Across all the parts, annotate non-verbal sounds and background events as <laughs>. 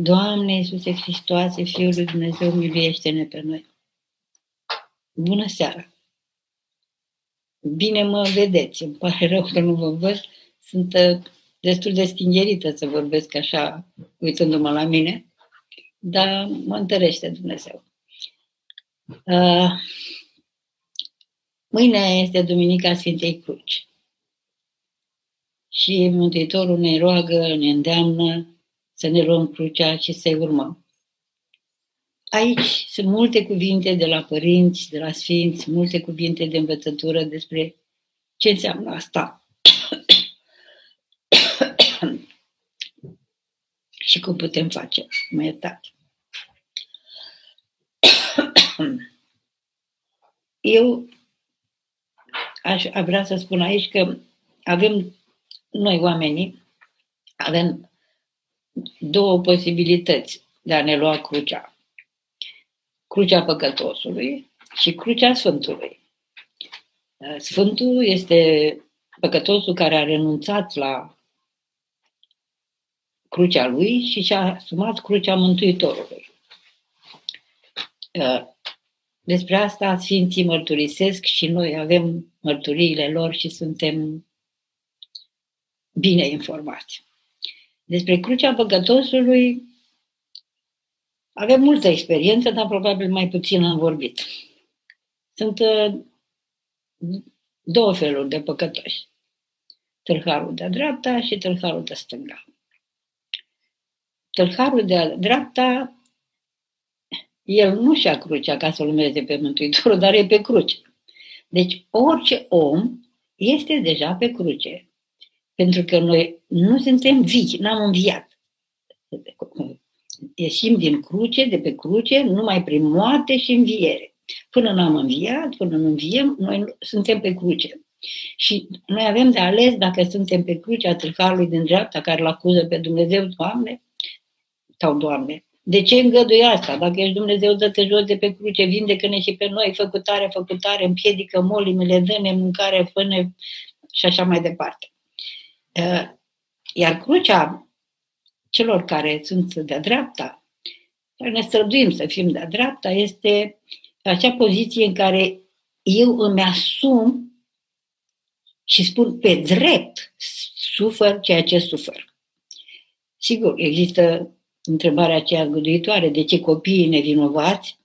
Doamne Iisuse Hristoase, Fiul lui Dumnezeu, miluiește-ne pe noi. Bună seara! Bine mă vedeți, îmi pare rău că nu vă văd. Sunt uh, destul de stingerită să vorbesc așa, uitându-mă la mine, dar mă întărește Dumnezeu. Uh, mâine este Duminica Sfintei Cruci. Și Mântuitorul ne roagă, ne îndeamnă să ne luăm crucea și să-i urmăm. Aici sunt multe cuvinte de la părinți, de la sfinți, multe cuvinte de învățătură despre ce înseamnă asta. <coughs> și cum putem face. Mă iertați. <coughs> Eu aș vrea să spun aici că avem, noi oamenii, avem două posibilități de a ne lua crucea. Crucea păcătosului și crucea Sfântului. Sfântul este păcătosul care a renunțat la crucea lui și și-a asumat crucea Mântuitorului. Despre asta Sfinții mărturisesc și noi avem mărturiile lor și suntem bine informați. Despre crucea păcătosului avem multă experiență, dar probabil mai puțin am vorbit. Sunt uh, două feluri de păcătoși. Tâlharul de dreapta și tâlharul de stânga. Tâlharul de dreapta, el nu și-a crucea ca să-L urmeze pe Mântuitorul, dar e pe cruce. Deci orice om este deja pe cruce. Pentru că noi nu suntem vii, n-am înviat. Ieșim din cruce, de pe cruce, numai prin moarte și înviere. Până n-am înviat, până nu înviem, noi suntem pe cruce. Și noi avem de ales dacă suntem pe crucea tâlharului din dreapta care îl acuză pe Dumnezeu, Doamne, sau Doamne, de ce îngădui asta? Dacă ești Dumnezeu, dă-te jos de pe cruce, vindecă-ne și pe noi, făcutare, făcutare, împiedică molimile, dă-ne mâncare, fă și așa mai departe. Uh, iar crucea celor care sunt de dreapta, care ne străduim să fim de dreapta, este acea poziție în care eu îmi asum și spun pe drept sufăr ceea ce sufăr. Sigur, există întrebarea aceea gâduitoare, de ce copiii nevinovați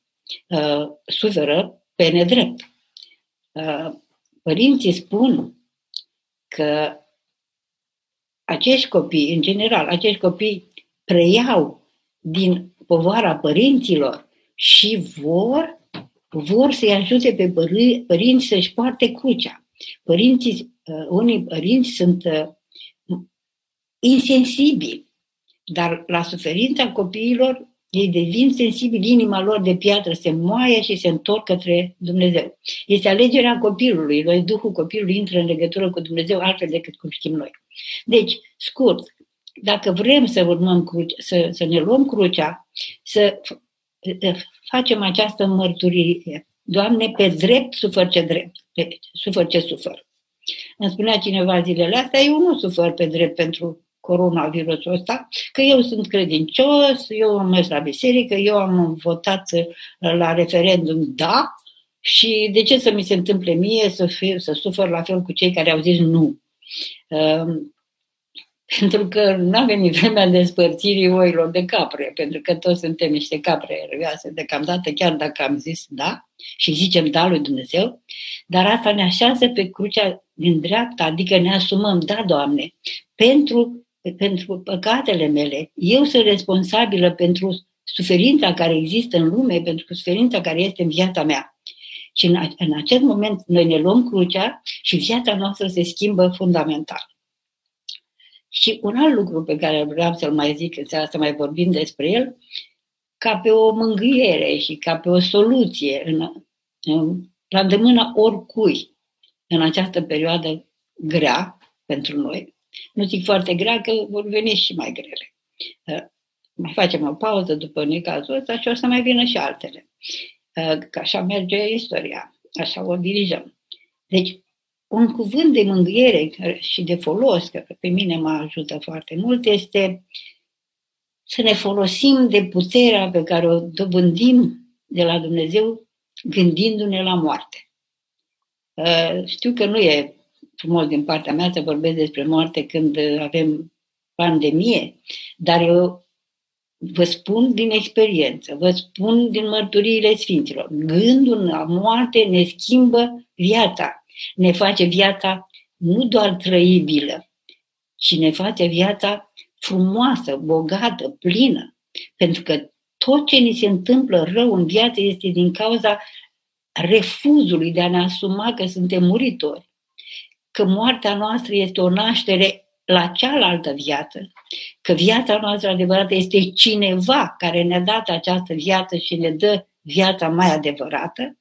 uh, suferă pe nedrept. Uh, părinții spun că acești copii, în general, acești copii preiau din povara părinților și vor, vor să-i ajute pe părinți să-și poarte crucea. Părinții, uh, unii părinți sunt uh, insensibili, dar la suferința copiilor ei devin sensibili, inima lor de piatră se moaie și se întorc către Dumnezeu. Este alegerea copilului. Noi, Duhul copilului intră în legătură cu Dumnezeu altfel decât cum știm noi. Deci, scurt, dacă vrem să urmăm cruce, să, să ne luăm crucea, să facem această mărturie. Doamne, pe drept sufăr ce drept, pe, sufăr ce sufăr. Îmi spunea cineva zilele astea, eu nu sufăr pe drept pentru coronavirusul ăsta, că eu sunt credincios, eu am mers la biserică, eu am votat uh, la referendum da și de ce să mi se întâmple mie să, fiu, să sufăr la fel cu cei care au zis nu? Um, <laughs> pentru că nu a venit vremea despărțirii oilor de capre, pentru că toți suntem niște capre răioase deocamdată, chiar dacă am zis da și zicem da lui Dumnezeu, dar asta ne așează pe crucea din dreapta, adică ne asumăm, da, Doamne, pentru pentru păcatele mele. Eu sunt responsabilă pentru suferința care există în lume, pentru suferința care este în viața mea. Și în, în acest moment noi ne luăm crucea și viața noastră se schimbă fundamental. Și un alt lucru pe care vreau să-l mai zic în seara să mai vorbim despre el, ca pe o mângâiere și ca pe o soluție în, în, la îndemâna oricui în această perioadă grea pentru noi, nu zic foarte grea, că vor veni și mai grele. Uh, mai facem o pauză după necazul ăsta și o să mai vină și altele. Uh, că așa merge istoria, așa o dirijăm. Deci, un cuvânt de mângâiere și de folos, că pe mine mă ajută foarte mult, este să ne folosim de puterea pe care o dobândim de la Dumnezeu gândindu-ne la moarte. Uh, știu că nu e frumos din partea mea să vorbesc despre moarte când avem pandemie, dar eu vă spun din experiență, vă spun din mărturiile Sfinților. Gândul la moarte ne schimbă viața, ne face viața nu doar trăibilă, ci ne face viața frumoasă, bogată, plină. Pentru că tot ce ni se întâmplă rău în viață este din cauza refuzului de a ne asuma că suntem muritori, că moartea noastră este o naștere la cealaltă viață, că viața noastră adevărată este cineva care ne-a dat această viață și ne dă viața mai adevărată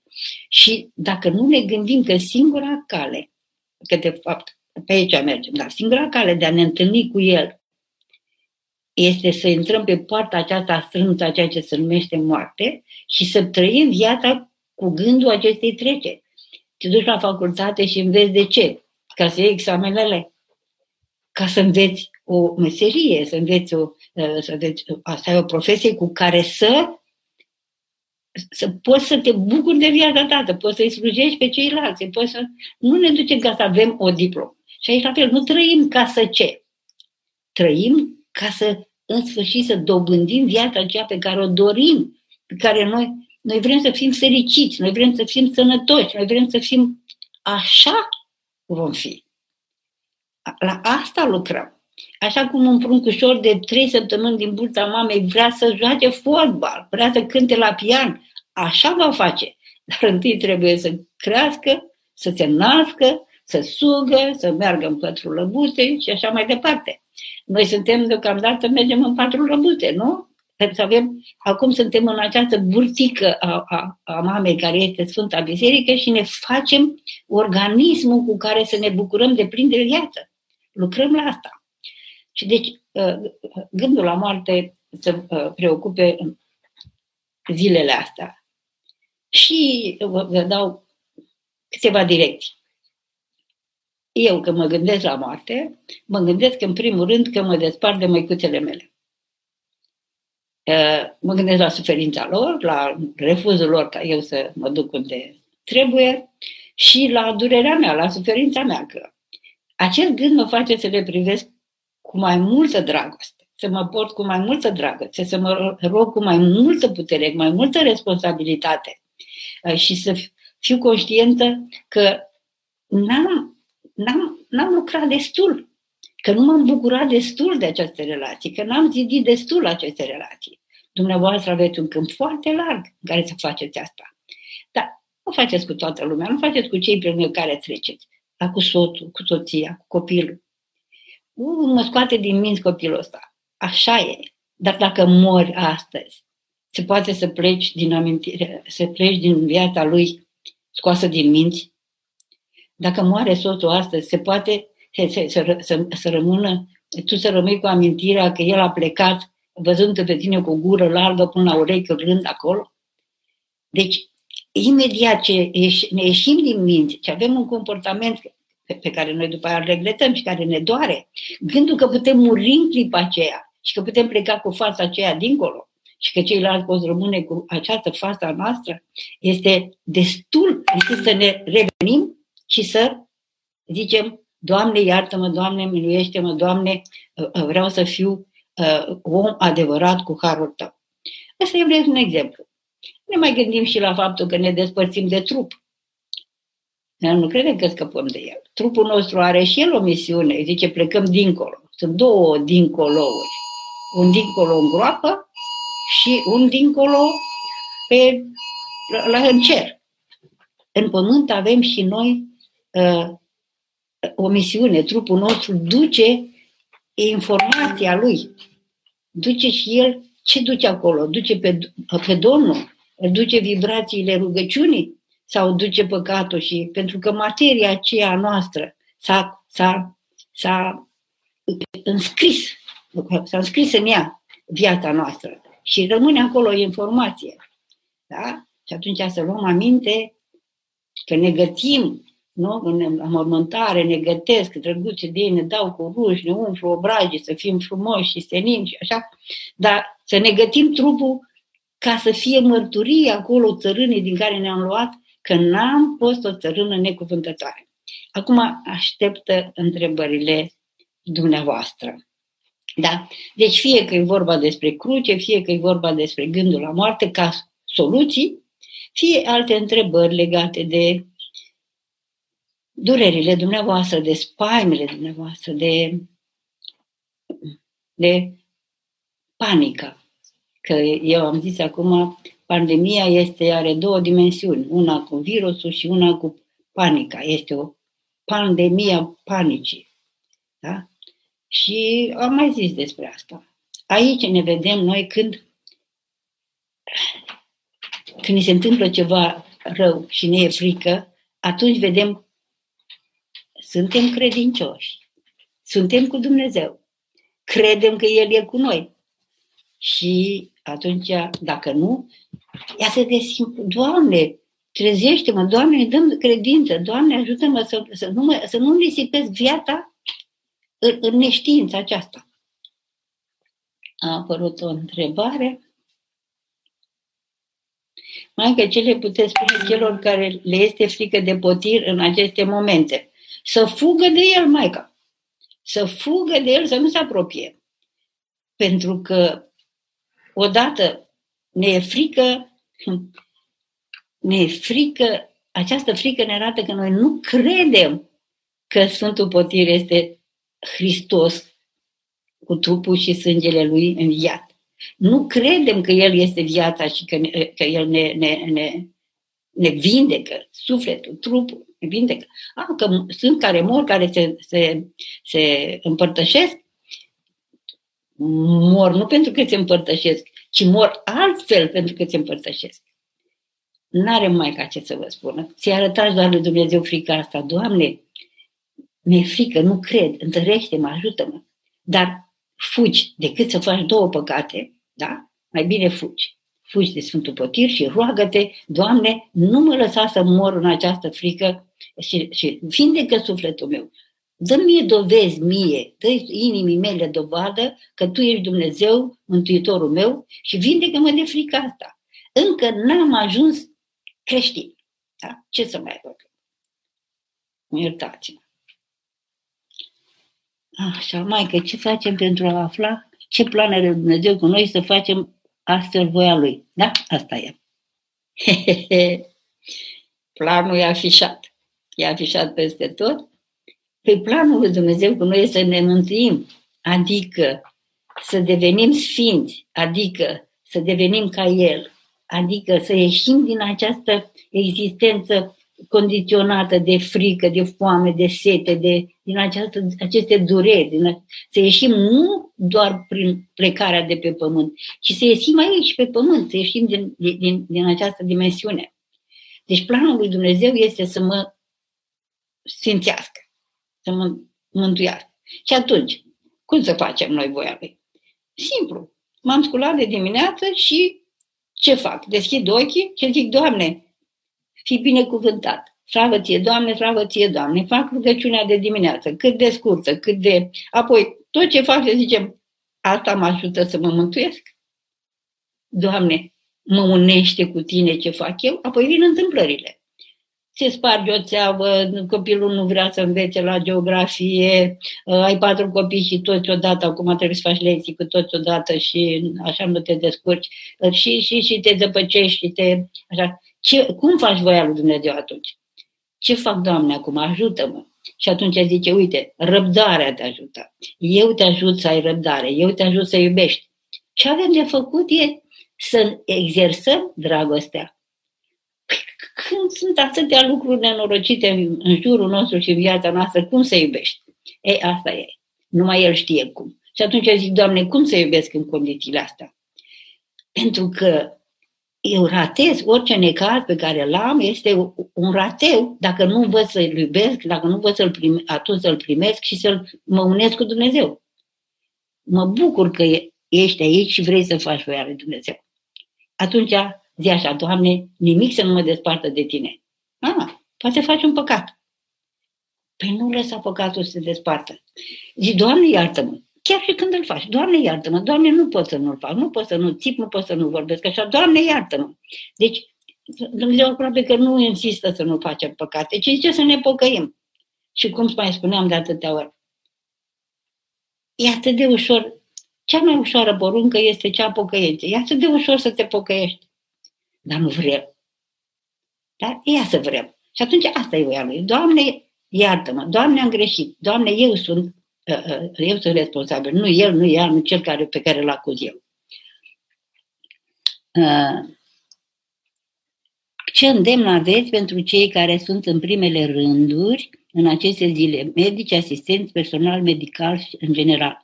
și dacă nu ne gândim că singura cale, că de fapt pe aici mergem, dar singura cale de a ne întâlni cu El este să intrăm pe poarta aceasta strânsă, ceea ce se numește moarte, și să trăim viața cu gândul acestei treceri. Te duci la facultate și înveți de ce? Ca să iei examenele, ca să înveți o meserie, să înveți o, să înveți, asta e o profesie cu care să să poți să te bucuri de viața ta, să poți să-i slujești pe ceilalți, poți să... Nu ne ducem ca să avem o diplomă. Și aici la fel, nu trăim ca să ce? Trăim ca să, în sfârșit, să dobândim viața aceea pe care o dorim, pe care noi, noi vrem să fim fericiți, noi vrem să fim sănătoși, noi vrem să fim așa vom fi. La asta lucrăm. Așa cum un pruncușor de trei săptămâni din burta mamei vrea să joace fotbal, vrea să cânte la pian, așa va face. Dar întâi trebuie să crească, să se nască, să sugă, să meargă în patru lăbute și așa mai departe. Noi suntem deocamdată, mergem în patru lăbute, nu? Pentru să avem, acum suntem în această burtică a, a, a mamei care este Sfânta Biserică și ne facem organismul cu care să ne bucurăm de plin de viață. Lucrăm la asta. Și deci uh, gândul la moarte să uh, preocupe zilele astea. Și vă dau câteva direcții. Eu, când mă gândesc la moarte, mă gândesc în primul rând că mă despart de măicuțele mele. Uh, mă gândesc la suferința lor, la refuzul lor ca eu să mă duc unde trebuie și la durerea mea, la suferința mea. Că acest gând mă face să le privesc cu mai multă dragoste, să mă port cu mai multă dragoste, să mă rog cu mai multă putere, cu mai multă responsabilitate uh, și să fiu conștientă că n-am, n-am, n-am lucrat destul, că nu m-am bucurat destul de aceste relații, că n-am zidit destul aceste relații. Dumneavoastră aveți un câmp foarte larg în care să faceți asta. Dar nu faceți cu toată lumea, nu faceți cu cei prin care treceți, dar cu soțul, cu soția, cu copilul. Uh, mă scoate din minți copilul ăsta. Așa e. Dar dacă mori astăzi, se poate să pleci din amintire, să pleci din viața lui scoasă din minți. Dacă moare soțul astăzi, se poate să, să, să, să rămână, tu să rămâi cu amintirea că el a plecat văzând pe tine cu o gură largă până la urechi, rând acolo. Deci, imediat ce ne ieșim din minți, ce avem un comportament pe care noi după aia îl regretăm și care ne doare. Gândul că putem muri în clipa aceea și că putem pleca cu fața aceea dincolo și că ceilalți pot rămâne cu această față a noastră, este destul încât să ne revenim și să zicem, Doamne, iartă-mă, Doamne, miluiește-mă, Doamne, uh, uh, vreau să fiu uh, om adevărat cu harul Tău. Asta e un exemplu. Ne mai gândim și la faptul că ne despărțim de trup. Noi nu credem că scăpăm de el. Trupul nostru are și el o misiune, zice plecăm dincolo. Sunt două dincolouri. Un dincolo în groapă și un dincolo pe, la, la în cer. În pământ avem și noi uh, o misiune. Trupul nostru duce informația lui. Duce și el ce duce acolo? Duce pe, pe Domnul, duce vibrațiile rugăciunii, sau duce păcatul și pentru că materia aceea noastră s-a, s-a, s-a înscris, s-a înscris în ea viața noastră și rămâne acolo informație. Da? Și atunci să luăm aminte că ne gătim nu? în mormântare, ne gătesc, drăguțe de ei, ne dau cu ruși, ne umflu obragii, să fim frumoși și senin și așa, dar să ne gătim trupul ca să fie mărturie acolo țărânii din care ne-am luat, că n-am fost o țărână necuvântătoare. Acum așteptă întrebările dumneavoastră. Da? Deci fie că e vorba despre cruce, fie că e vorba despre gândul la moarte ca soluții, fie alte întrebări legate de durerile dumneavoastră, de spaimele dumneavoastră, de, de panică. Că eu am zis acum, pandemia este, are două dimensiuni, una cu virusul și una cu panica. Este o pandemie a panicii. Da? Și am mai zis despre asta. Aici ne vedem noi când, când ni se întâmplă ceva rău și ne e frică, atunci vedem, suntem credincioși, suntem cu Dumnezeu, credem că El e cu noi. Și atunci, dacă nu, ia să găsim, Doamne, trezește-mă, Doamne, dăm credință, Doamne, ajută-mă să, să nu, mă, să nu risipesc viața în, în neștiința aceasta. A apărut o întrebare. Mai că ce le puteți spune celor care le este frică de potir în aceste momente? Să fugă de el, Maica. Să fugă de el, să nu se apropie. Pentru că odată ne e frică, ne e frică, această frică ne arată că noi nu credem că Sfântul Potir este Hristos cu trupul și sângele lui înviat. Nu credem că El este viața și că, că El ne, ne, ne, ne vindecă sufletul, trupul, ne vindecă. Ah, că sunt care mor, care se, se, se împărtășesc, mor nu pentru că se împărtășesc, ci mor altfel pentru că se împărtășesc. N-are mai ca ce să vă spună. Ți-a arătat doar lui Dumnezeu frica asta. Doamne, mi-e frică, nu cred, întărește-mă, ajută-mă. Dar fugi, decât să faci două păcate, da? Mai bine fugi. Fugi de Sfântul Potir și roagă-te, Doamne, nu mă lăsa să mor în această frică și, și vindecă sufletul meu. Dă-mi dovezi mie, dă inimii mele dovadă că Tu ești Dumnezeu, Mântuitorul meu și vindecă-mă de frica asta. Încă n-am ajuns creștin. Da? Ce să mai fac? Iertați-mă. Așa, mai că ce facem pentru a afla ce plan are Dumnezeu cu noi să facem astfel voia Lui. Da? Asta e. <laughs> Planul e afișat. E afișat peste tot. Pe planul lui Dumnezeu cu noi este să ne mântuim, adică să devenim sfinți, adică să devenim ca El, adică să ieșim din această existență condiționată de frică, de foame, de sete, de, din această, aceste dureri, din, să ieșim nu doar prin plecarea de pe pământ, ci să ieșim aici pe pământ, să ieșim din, din, din această dimensiune. Deci planul lui Dumnezeu este să mă sfințească, să mă mântuiască. Și atunci, cum să facem noi voia lui? Simplu. M-am sculat de dimineață și ce fac? Deschid ochii și zic, Doamne, fii binecuvântat. Slavă ție, Doamne, slavă ție, Doamne. Fac rugăciunea de dimineață, cât de scurtă, cât de... Apoi, tot ce fac, să zicem, asta mă ajută să mă mântuiesc. Doamne, mă unește cu tine ce fac eu, apoi vin întâmplările. Se sparge o țeavă, copilul nu vrea să învețe la geografie, ai patru copii și toți odată, acum trebuie să faci lecții cu toți odată și așa nu te descurci și, și, și te zăpăcești și te... Așa. Ce, cum faci voia lui Dumnezeu atunci? Ce fac, Doamne, acum? Ajută-mă. Și atunci zice, uite, răbdarea te ajută. Eu te ajut să ai răbdare, eu te ajut să iubești. Ce avem de făcut e să exersăm dragostea. Păi, când sunt atâtea lucruri nenorocite în, în jurul nostru și în viața noastră, cum să iubești? Ei, asta e. Numai El știe cum. Și atunci zic, Doamne, cum să iubesc în condițiile astea? Pentru că eu ratez orice necaz pe care l-am, este un rateu dacă nu văd să-l iubesc, dacă nu văd să-l prime, atunci să-l primesc și să mă unesc cu Dumnezeu. Mă bucur că ești aici și vrei să faci voia lui Dumnezeu. Atunci zi așa, Doamne, nimic să nu mă despartă de tine. Ah, poate faci un păcat. Păi nu lăsa păcatul să se despartă. Zic, Doamne, iartă-mă. Chiar și când îl faci, Doamne, iartă-mă, Doamne, nu pot să nu-l fac, nu pot să nu țip, nu pot să nu vorbesc așa, Doamne, iartă-mă. Deci, Dumnezeu aproape că nu insistă să nu facem păcate, ci zice să ne pocăim. Și cum mai spuneam de atâtea ori, e atât de ușor, cea mai ușoară poruncă este cea a pocăinței. E atât de ușor să te pocăiești. Dar nu vrem. Dar ia să vrem. Și atunci asta e voia lui. Doamne, iartă-mă. Doamne, am greșit. Doamne, eu sunt, uh, uh, eu sunt responsabil. Nu el, nu ea, nu cel care, pe care îl acuz eu. Uh, ce îndemn aveți pentru cei care sunt în primele rânduri în aceste zile, medici, asistenți, personal medical și în general.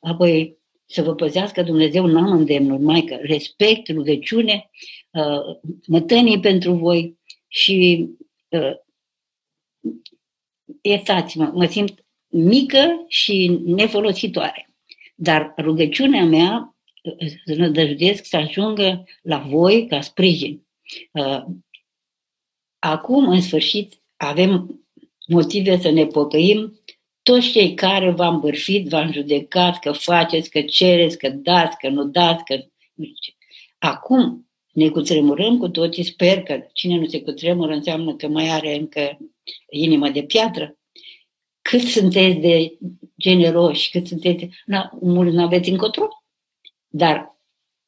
Apoi, să vă păzească Dumnezeu, nu am îndemnuri, Maică, respect, rugăciune, uh, mătănii pentru voi și uh, iertați-mă, mă simt mică și nefolositoare. Dar rugăciunea mea să nădăjdesc să ajungă la voi ca sprijin. Uh, acum, în sfârșit, avem motive să ne pocăim toți cei care v-am bărfit, v-am judecat, că faceți, că cereți, că dați, că nu dați, că nu știu Acum ne cutremurăm cu toții, sper că cine nu se cutremură înseamnă că mai are încă inimă de piatră. Cât sunteți de generoși, cât sunteți... Na, mulți nu aveți încotro, dar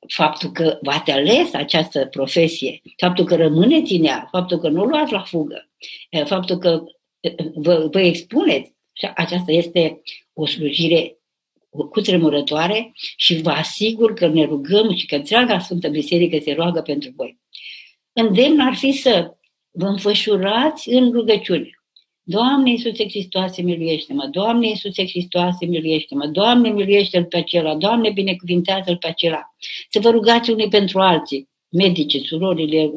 faptul că v-ați ales această profesie, faptul că rămâneți în ea, faptul că nu o luați la fugă, faptul că vă, vă expuneți, și aceasta este o slujire cutremurătoare și vă asigur că ne rugăm și că întreaga Sfântă Biserică se roagă pentru voi. Îndemn ar fi să vă înfășurați în rugăciune. Doamne Iisuse Hristoase, miluiește-mă! Doamne Iisuse Hristoase, miluiește-mă! Doamne, miluiește-l pe acela! Doamne, binecuvintează-l pe acela! Să vă rugați unii pentru alții medici, surorile,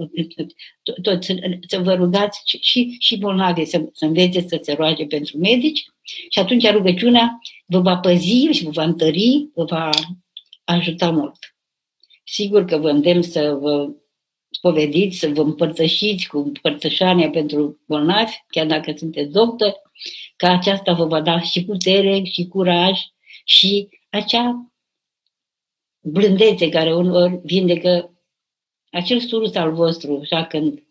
tot, să vă rugați și, și bolnavi să, să învețe să se roage pentru medici și atunci rugăciunea vă va păzi și vă va întări, vă va ajuta mult. Sigur că vă îndemn să vă povediți, să vă împărtășiți cu împărtășania pentru bolnavi, chiar dacă sunteți doctor, că aceasta vă va da și putere, și curaj, și acea blândețe care uneori vindecă acel surus al vostru, așa când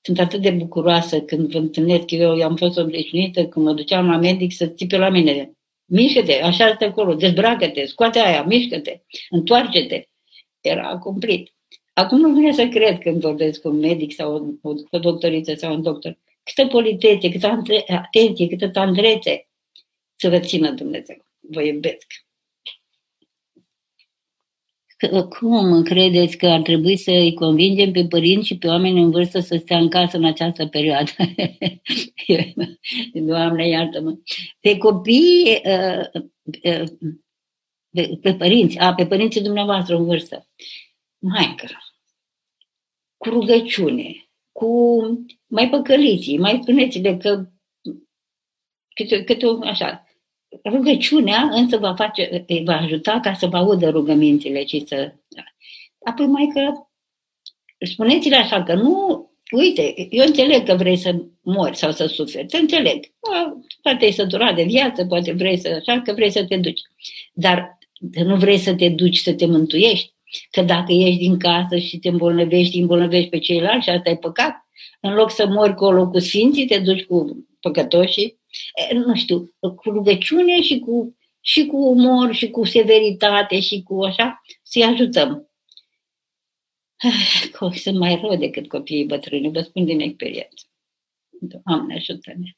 sunt atât de bucuroasă când vă întâlnesc, eu am fost obișnuită când mă duceam la medic să țipe la mine. Mișcă-te, așa este acolo, dezbracă-te, scoate aia, mișcă-te, întoarce-te. Era cumplit. Acum nu vine să cred când vorbesc cu un medic sau o, o doctoriță sau un doctor. Câtă politețe, câtă atenție, câtă tandrețe să vă țină Dumnezeu. Vă iubesc. Cum credeți că ar trebui să îi convingem pe părinți și pe oameni în vârstă să stea în casă în această perioadă? <laughs> Doamne, iartă-mă! Pe copii, uh, uh, pe părinți, a, pe părinții dumneavoastră în vârstă. Maică, cu rugăciune, cu mai păcăliții, mai spuneți-le că câte, câte așa, Rugăciunea însă va, face, va ajuta ca să vă audă rugămințile și să... Apoi mai că spuneți-le așa că nu, uite, eu înțeleg că vrei să mori sau să suferi, te înțeleg. Poate e săturat de viață, poate vrei să, așa, că vrei să te duci. Dar nu vrei să te duci să te mântuiești. Că dacă ieși din casă și te îmbolnăvești, îmbolnăvești pe ceilalți și asta e păcat, în loc să mori acolo cu sfinții, te duci cu păcătoșii nu știu, cu rugăciune și cu, și cu umor și cu severitate și cu așa, să-i ajutăm. Sunt mai rău decât copiii bătrâni, vă spun din experiență. Doamne, ajută-ne!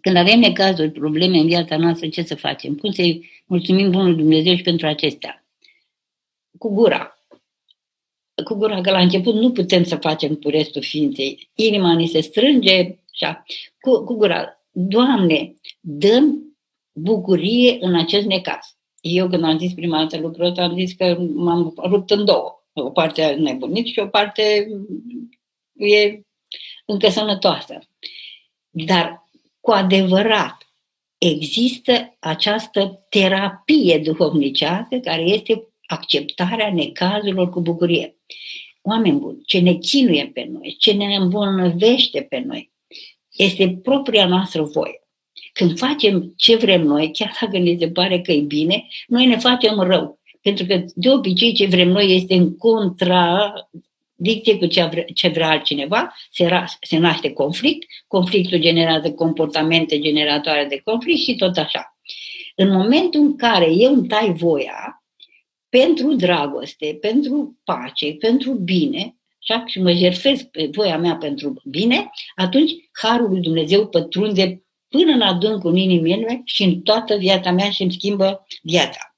Când avem necazuri, probleme în viața noastră, ce să facem? Cum să-i mulțumim Bunul Dumnezeu și pentru acestea? Cu gura. Cu gura, că la început nu putem să facem cu restul ființei. Inima ni se strânge, Așa, cu, cu gura. Doamne, dăm bucurie în acest necaz. Eu când am zis prima dată lucrul ăsta, am zis că m-am rupt în două. O parte a nebunit și o parte e încă sănătoasă. Dar cu adevărat există această terapie duhovnicească care este acceptarea necazurilor cu bucurie. Oameni buni, ce ne chinuie pe noi, ce ne îmbolnăvește pe noi, este propria noastră voie. Când facem ce vrem noi, chiar dacă ne se pare că e bine, noi ne facem rău. Pentru că de obicei ce vrem noi este în contra dicție cu ce vrea, ce vrea altcineva, se, ra, se naște conflict, conflictul generează comportamente generatoare de conflict și tot așa. În momentul în care eu îmi tai voia, pentru dragoste, pentru pace, pentru bine, așa, și mă jertfesc pe voia mea pentru bine, atunci Harul lui Dumnezeu pătrunde până în adâncul inimii mele și în toată viața mea și îmi schimbă viața.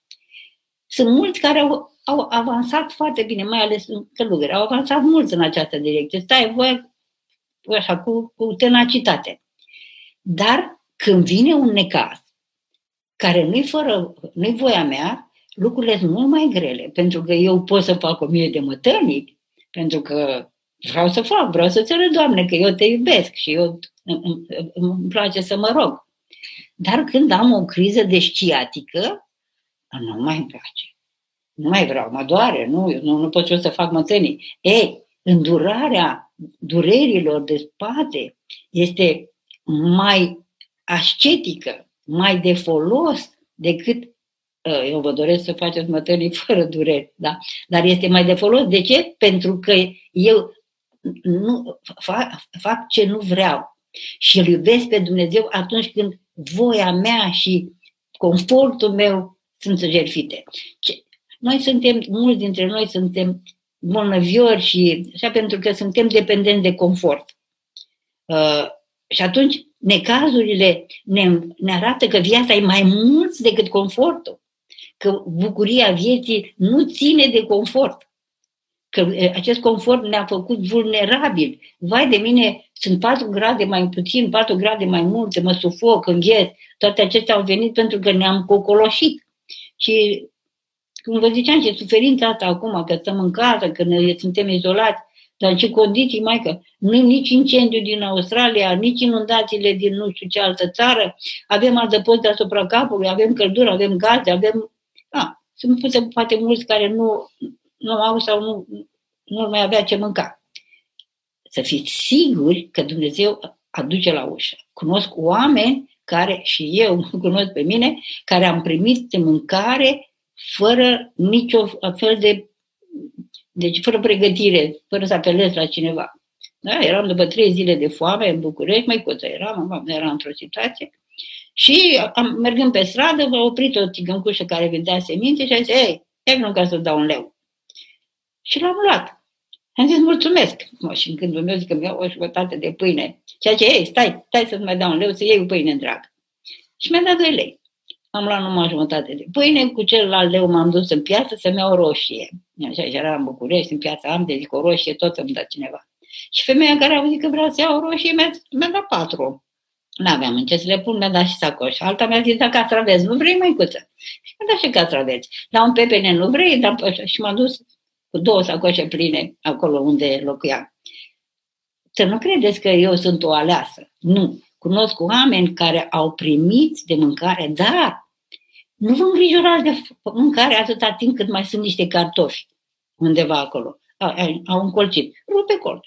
Sunt mulți care au, au avansat foarte bine, mai ales în călugări, au avansat mult în această direcție. Stai voi așa, cu, cu tenacitate. Dar când vine un necaz, care nu-i, fără, nu-i voia mea, lucrurile sunt mult mai grele, pentru că eu pot să fac o mie de mătănic, pentru că vreau să fac, vreau să-ți arăt, Doamne, că eu te iubesc și eu îmi, îmi place să mă rog. Dar când am o criză de sciatică, nu mai îmi place. Nu mai vreau, mă doare, nu, nu, nu pot eu să fac mătănii. Ei, îndurarea durerilor de spate este mai ascetică, mai de folos decât ă, eu vă doresc să faceți mătănii <laughs> fără dureri, da? Dar este mai de folos. De ce? Pentru că eu nu fac, fac ce nu vreau și îl iubesc pe Dumnezeu atunci când voia mea și confortul meu sunt jertfite. Noi suntem, mulți dintre noi suntem bolnăviori și așa pentru că suntem dependenți de confort. Uh, și atunci necazurile ne, ne arată că viața e mai mult decât confortul. Că bucuria vieții nu ține de confort că acest confort ne-a făcut vulnerabil. Vai de mine, sunt 4 grade mai puțin, 4 grade mai multe, mă sufoc, îngheț. Toate acestea au venit pentru că ne-am cocoloșit. Și, cum vă ziceam, ce suferința asta acum, că stăm în casă, că ne suntem izolați, dar în ce condiții, mai că nu nici incendiu din Australia, nici inundațiile din nu știu ce altă țară, avem adăpost deasupra capului, avem căldură, avem gaze, avem... A, sunt poate, poate mulți care nu, nu au sau nu, nu mai avea ce mânca. Să fiți siguri că Dumnezeu aduce la ușă. Cunosc oameni care, și eu mă cunosc pe mine, care am primit de mâncare fără nicio fel de, deci fără pregătire, fără să apelez la cineva. Da, eram după trei zile de foame în București, mai cuță eram, eram într-o situație. Și am, mergând pe stradă, m-a oprit o țigăncușă care vendea semințe și a zis, ei, ia ca să dau un leu. Și l-am luat. Am zis, mulțumesc. Mă, și în gândul meu zic că mi-au o jumătate de pâine. Ceea ce, ei, stai, stai să-ți mai dau un leu, să iei o pâine întreagă. Și mi-a dat 2 lei. Am luat numai jumătate de pâine, cu celălalt leu m-am dus în piață să-mi iau o roșie. Așa, și era în București, în piața am de zic o roșie, tot îmi dă cineva. Și femeia care a auzit că vrea să iau o roșie mi-a, mi-a dat patru. N-aveam în ce să le pun, mi-a dat și sacoș. Alta mi-a zis, da, castraveți, nu vrei mai cuță? Mi-a dat și castraveți. Dar un pepene nu vrei, dar și m-a dus cu două sacoșe pline acolo unde locuia. Să nu credeți că eu sunt o aleasă. Nu. Cunosc oameni care au primit de mâncare, dar nu vă îngrijorați de mâncare atâta timp cât mai sunt niște cartofi undeva acolo. Au încolțit. Rupe colț.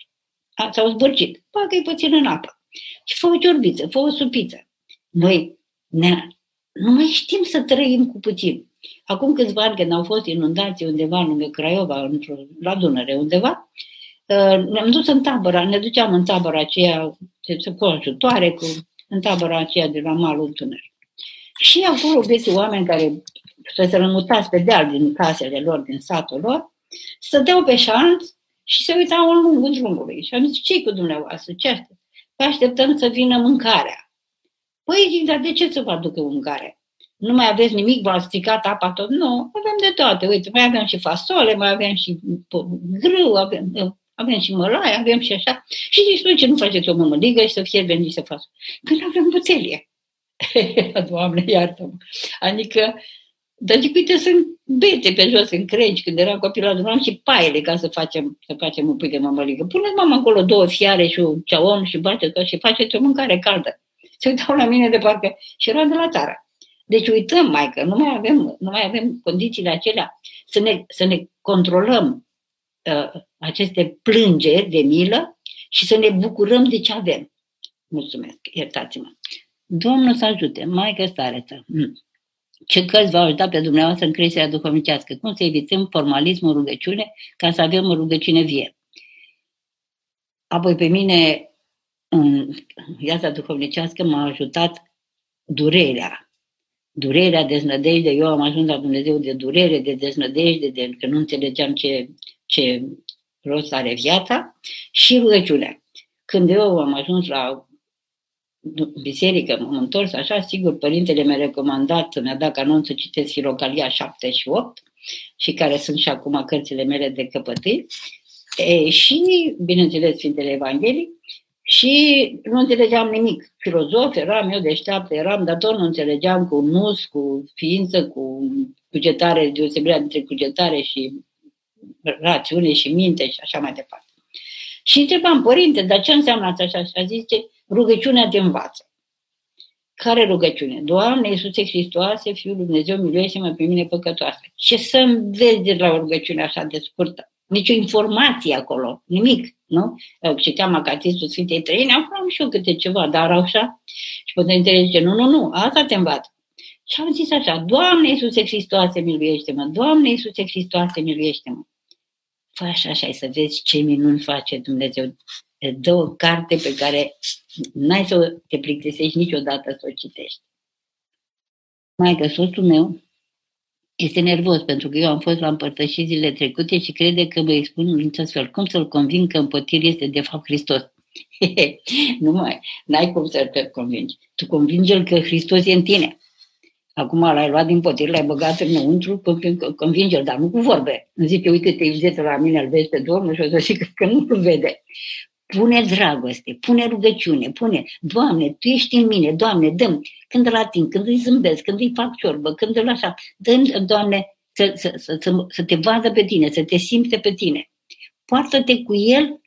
S-au zbârcit. Bagă-i puțin în apă. Și fă o ciorbiță, fă o supiță. Noi ne, nu mai știm să trăim cu puțin. Acum câțiva ani, când au fost inundații undeva lângă Craiova, la Dunăre undeva, uh, ne-am dus în tabăra, ne duceam în tabăra aceea, se cu ajutoare, cu, în tabăra aceea de la malul Dunăre. Și acolo găsi oameni care să se rămutați pe deal din casele lor, din satul lor, stăteau pe șanț și se uitau în lungul drumului. Și am zis, ce cu dumneavoastră? Ce aștept? Păi așteptăm să vină mâncarea. Păi zic, dar de ce să vă aducă mâncare? nu mai aveți nimic, v-a stricat apa tot. Nu, avem de toate. Uite, mai avem și fasole, mai avem și grâu, avem, avem și mălai, avem și așa. Și zici, nu, ce nu faceți o mămăligă și să fie venit să fac. Când avem butelie. <laughs> Doamne, iartă-mă. Adică, dar zic, uite, sunt bete pe jos în cregi. Când eram copil, adunam și paiele ca să facem, să facem un pui de mămăligă. Puneți mama acolo două fiare și un ceaon și bateți și faceți o mâncare caldă. Se uitau la mine de parcă și era de la țară. Deci uităm, mai că nu mai avem, nu mai avem condițiile acelea să ne, să ne controlăm uh, aceste plângeri de milă și să ne bucurăm de ce avem. Mulțumesc, iertați-mă. Domnul să ajute, Maică Stareță. Mm. Ce cărți v-au ajutat pe dumneavoastră în creșterea duhovnicească? Cum să evităm formalismul rugăciune ca să avem o rugăciune vie? Apoi pe mine, în viața duhovnicească, m-a ajutat durerea. Durerea, deznădejde. Eu am ajuns la Dumnezeu de durere, de deznădejde, de că nu înțelegeam ce, ce rost are viața și rugăciunea. Când eu am ajuns la biserică, m-am întors așa, sigur, părintele mi-a recomandat, mi-a dat canon să citesc Filocalia 7 și 8 și care sunt și acum cărțile mele de căpătâi. E, și, bineînțeles, Sfintele Evanghelii și nu înțelegeam nimic. Filozof eram, eu deșteaptă eram, dar tot nu înțelegeam cu nus, cu ființă, cu cugetare, deosebirea dintre cugetare și rațiune și minte și așa mai departe. Și întrebam, părinte, dar ce înseamnă asta așa? Și a zis, rugăciunea te învață. Care rugăciune? Doamne Iisuse Hristoase, Fiul Lui Dumnezeu, miluiește-mă pe mine păcătoasă. Ce să înveți de la o rugăciune așa de scurtă? Nici o informație acolo, nimic, nu? Citeam Acatistul Sfintei Trăini, am și eu câte ceva, dar așa. Și Părintele zice, nu, nu, nu, asta te învață. Și am zis așa, Doamne Iisuse Hristoase, miluiește-mă, Doamne Iisuse Hristoase, miluiește-mă. Fă așa și să vezi ce minuni face Dumnezeu. Îți dă o carte pe care n-ai să te plictisești niciodată să o citești. Mai că soțul meu este nervos pentru că eu am fost la împărtășit zile trecute și crede că mă expun în niciun fel. Cum să-l conving că împătir este de fapt Hristos? <laughs> nu mai, n-ai cum să te convingi. Tu convingi-l că Hristos e în tine. Acum l-ai luat din potir, l-ai băgat înăuntru, convinge-l, dar nu cu vorbe. Nu zice, uite, te uite la mine, îl vezi pe Domnul și o să zic că nu-l vede. Pune dragoste, pune rugăciune, pune, Doamne, Tu ești în mine, Doamne, dăm, când îl ating, când îi zâmbesc, când îi fac ciorbă, când îl așa, dă Doamne, să, să, să, să, să te vadă pe tine, să te simte pe tine. Poartă-te cu El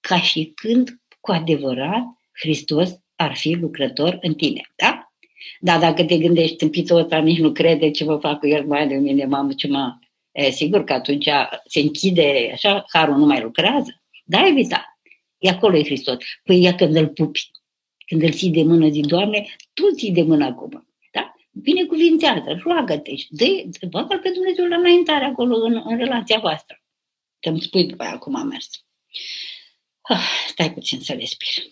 ca și când, cu adevărat, Hristos ar fi lucrător în tine. Da? Dar dacă te gândești, tâmpitul ăsta nici nu crede ce vă fac cu el mai de mine, mamă, ce mă... E, sigur că atunci se închide, așa, harul nu mai lucrează. Da, evita. E acolo e Hristos. Păi ia când îl pupi, când îl ții de mână, zi, Doamne, Tu ții de mână acum. Da? Binecuvintează, roagă-te și dă l pe Dumnezeu la înaintare acolo în, în relația voastră. Că îmi spui după aia cum a mers. Ah, stai puțin să respir.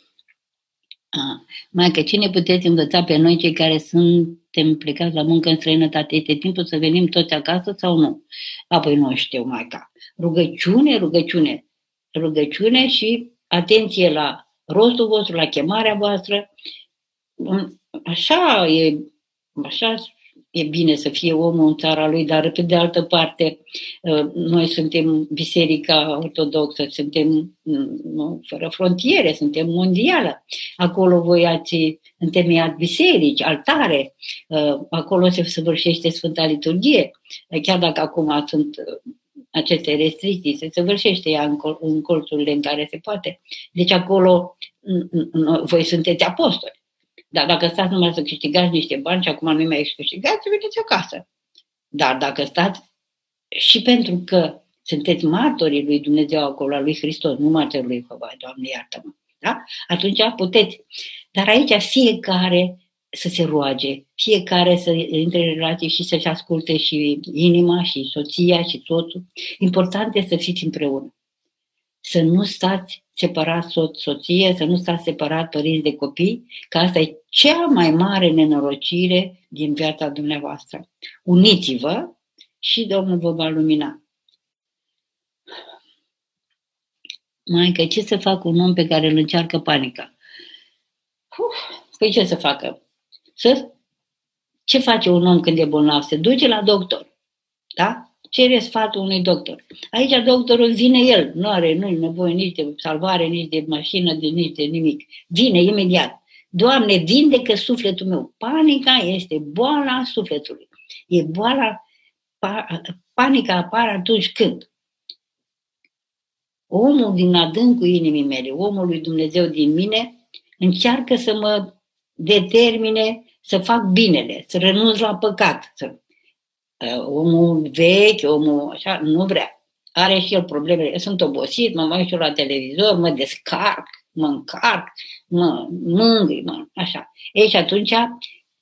Mai că cine puteți învăța pe noi cei care suntem plecați la muncă în străinătate? Este timpul să venim toți acasă sau nu? Apoi nu știu, mai ca. Rugăciune, rugăciune. Rugăciune și atenție la rostul vostru, la chemarea voastră. Așa e, așa e bine să fie omul în țara lui, dar pe de altă parte uh, noi suntem biserica ortodoxă, suntem nu, fără frontiere, suntem mondială. Acolo voi ați întemeiat biserici, altare, uh, acolo se săvârșește Sfânta Liturghie, chiar dacă acum sunt uh, aceste restricții, se săvârșește ea în, col- în colțurile în care se poate. Deci acolo voi sunteți apostoli. Dar dacă stați numai să câștigați niște bani și acum nu mai câștigați, veniți acasă. Dar dacă stați și pentru că sunteți martorii lui Dumnezeu acolo, lui Hristos, nu martorii lui Jehova, Doamne iartă-mă, da? atunci puteți. Dar aici fiecare să se roage, fiecare să intre în relație și să-și asculte și inima și soția și soțul. Important este să fiți împreună. Să nu stați separat soț, soție, să nu stați separat părinți de copii, că asta e cea mai mare nenorocire din viața dumneavoastră. Uniți-vă și Domnul vă va lumina. Maică, ce să fac un om pe care îl încearcă panica? Uf, păi ce să facă? Să... Ce face un om când e bolnav? Se duce la doctor. Da? cere sfatul unui doctor. Aici doctorul vine el, nu are nu nevoie nici de salvare, nici de mașină, de nici de nimic. Vine imediat. Doamne, vindecă sufletul meu. Panica este boala sufletului. E boala, pa, panica apare atunci când omul din adâncul inimii mele, omul lui Dumnezeu din mine, încearcă să mă determine să fac binele, să renunț la păcat, să Uh, omul vechi, omul așa, nu vrea. Are și el probleme. Eu sunt obosit, mă mai la televizor, mă descarc, mă încarc, mă mângâi, mă, așa. Ei, și atunci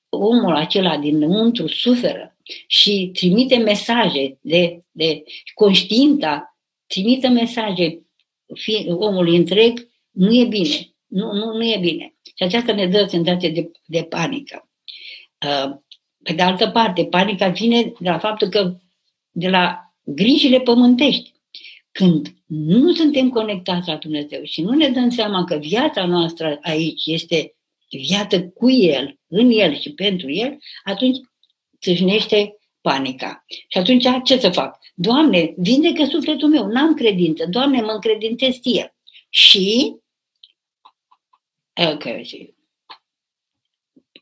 omul acela dinăuntru suferă și trimite mesaje de, de conștiința, trimite mesaje omului întreg, nu e bine, nu, nu, nu e bine. Și aceasta ne dă senzație de, de panică. Uh, pe de altă parte, panica vine de la faptul că de la grijile pământești. Când nu suntem conectați la Dumnezeu și nu ne dăm seama că viața noastră aici este viață cu El, în El și pentru El, atunci țâșnește panica. Și atunci ce să fac? Doamne, vindecă sufletul meu, n-am credință, Doamne, mă încredințez ție. Și okay,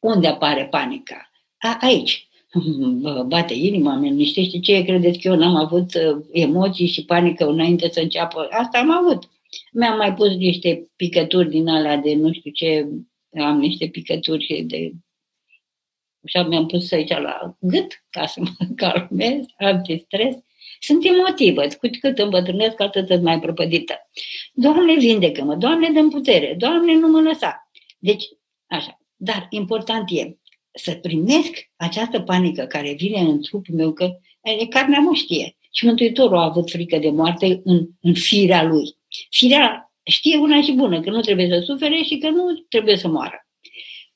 unde apare panica? A, aici. <laughs> Bate inima, mea, niște ce credeți că eu n-am avut uh, emoții și panică înainte să înceapă? Asta am avut. Mi-am mai pus niște picături din alea de nu știu ce, am niște picături de și mi-am pus aici la gât ca să mă <laughs> calmez, stres. Sunt emotivă, cu cât îmbătrânesc, atât sunt mai prăpădită. Doamne, vindecă-mă, Doamne, dă putere, Doamne, nu mă lăsa. Deci, așa. Dar important e să primesc această panică care vine în trupul meu, că e carnea mă știe. Și Mântuitorul a avut frică de moarte în, în firea lui. Firea știe una și bună, că nu trebuie să sufere și că nu trebuie să moară.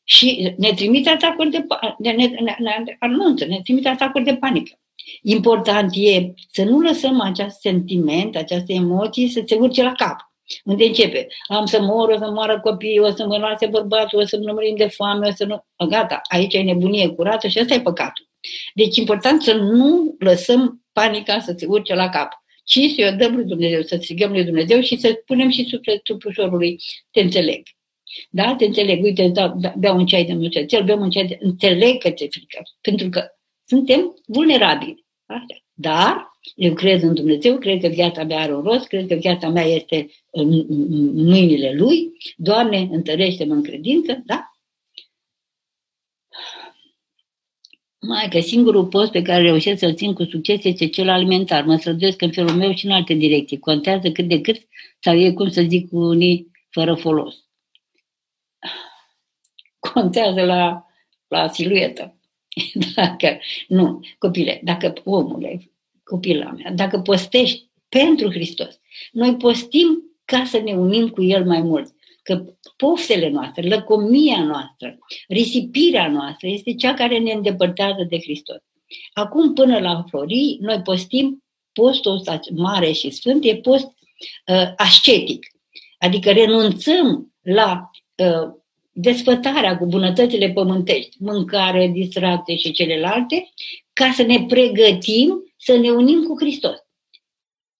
Și ne trimite atacuri de, ne, ne, ne, ne anunță, ne trimite atacuri de panică. Important e să nu lăsăm acest sentiment, această emoție să se urce la cap. Unde începe? Am să mor, o să moară copiii, o să mă lase bărbatul, o să nu murim de foame, o să nu... Gata, aici e nebunie curată și ăsta e păcatul. Deci important să nu lăsăm panica să se urce la cap, ci să-i dăm lui Dumnezeu, să strigăm lui Dumnezeu și să punem și sufletul ușorului, te înțeleg. Da? Te înțeleg, uite, da, da, beau un ceai de mucețel, beau un ceai de... Înțeleg că ți-e frică, pentru că suntem vulnerabili. Așa. Dar eu cred în Dumnezeu, cred că viața mea are un rost, cred că viața mea este în mâinile Lui. Doamne, întărește-mă în credință, da? Mai că singurul post pe care reușesc să-l țin cu succes este cel alimentar. Mă străduiesc în felul meu și în alte direcții. Contează cât de cât sau e, cum să zic, unii fără folos. Contează la, la siluetă. <laughs> Dacă, nu, copile, dacă omule, copila mea, dacă postești pentru Hristos, noi postim ca să ne unim cu El mai mult. Că poftele noastre, lăcomia noastră, risipirea noastră este cea care ne îndepărtează de Hristos. Acum, până la florii, noi postim postul ăsta mare și sfânt, e post uh, ascetic. Adică renunțăm la uh, desfătarea cu bunătățile pământești, mâncare, distracție și celelalte, ca să ne pregătim să ne unim cu Hristos.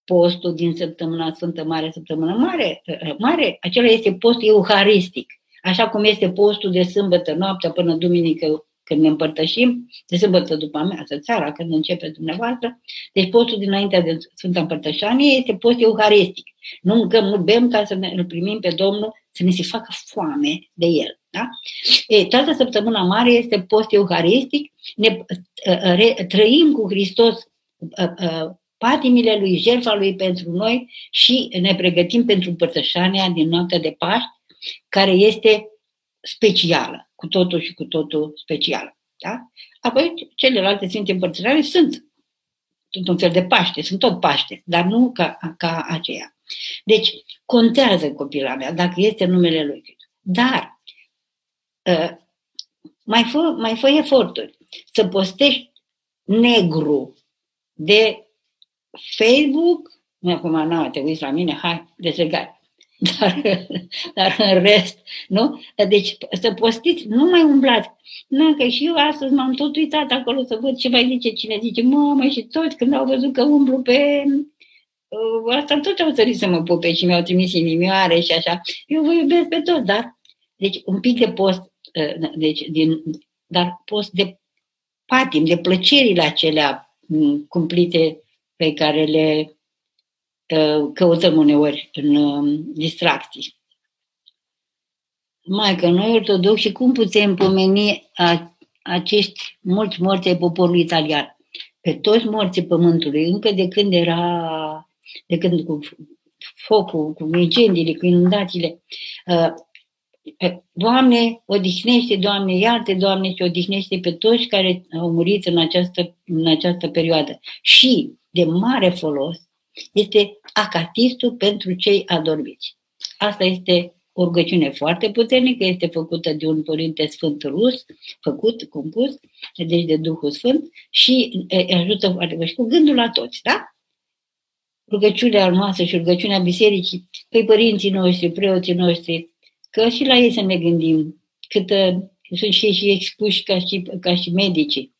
Postul din săptămâna Sfântă Mare, săptămână Mare, mare, acela este post euharistic. Așa cum este postul de sâmbătă noaptea până duminică când ne împărtășim, de sâmbătă după amiază, țara, când începe dumneavoastră. Deci postul dinaintea de Sfânta Împărtășanie este post euharistic. Nu mâncăm, nu bem ca să ne, îl primim pe Domnul, să ne se facă foame de El. Da? E, toată săptămâna mare este post euharistic, ne uh, re, trăim cu Hristos uh, uh, patimile lui, jertfa lui pentru noi și ne pregătim pentru împărtășania din noaptea de Paști, care este specială cu totul și cu totul special. Da? Apoi, celelalte Sfinte Împărțătoare sunt. Sunt un fel de Paște, sunt tot Paște, dar nu ca, ca aceea. Deci, contează copila mea, dacă este numele lui Dar, uh, mai, fă, mai fă eforturi să postești negru de Facebook, acum nu te uiți la mine, hai, dezlegat. <laughs> Dar, dar în rest, nu? Deci să postiți, nu mai umblați. Nu, că și eu astăzi m-am tot uitat acolo să văd ce mai zice cine zice, mamă, și toți când au văzut că umblu pe uh, asta tot au sărit să mă pupe și mi-au trimis inimioare și așa. Eu vă iubesc pe toți, dar deci un pic de post, uh, deci din, dar post de patim, de plăcerile acelea mm, cumplite pe care le căutăm uneori în um, distracții. Mai că noi ortodoxi, cum putem pomeni a, acești mulți morți ai poporului italian? Pe toți morții pământului, încă de când era, de când cu focul, cu incendiile, cu inundațiile. Doamne, odihnește, Doamne, iartă, Doamne, și odihnește pe toți care au murit în această, în această perioadă. Și, de mare folos, este acatistul pentru cei adormiți. Asta este o rugăciune foarte puternică, este făcută de un părinte sfânt rus, făcut, compus, deci de Duhul Sfânt și ajută foarte mult. Și cu gândul la toți, da? Rugăciunea noastră și rugăciunea bisericii, pe părinții noștri, preoții noștri, că și la ei să ne gândim, cât sunt și, și expuși ca și, ca și medicii.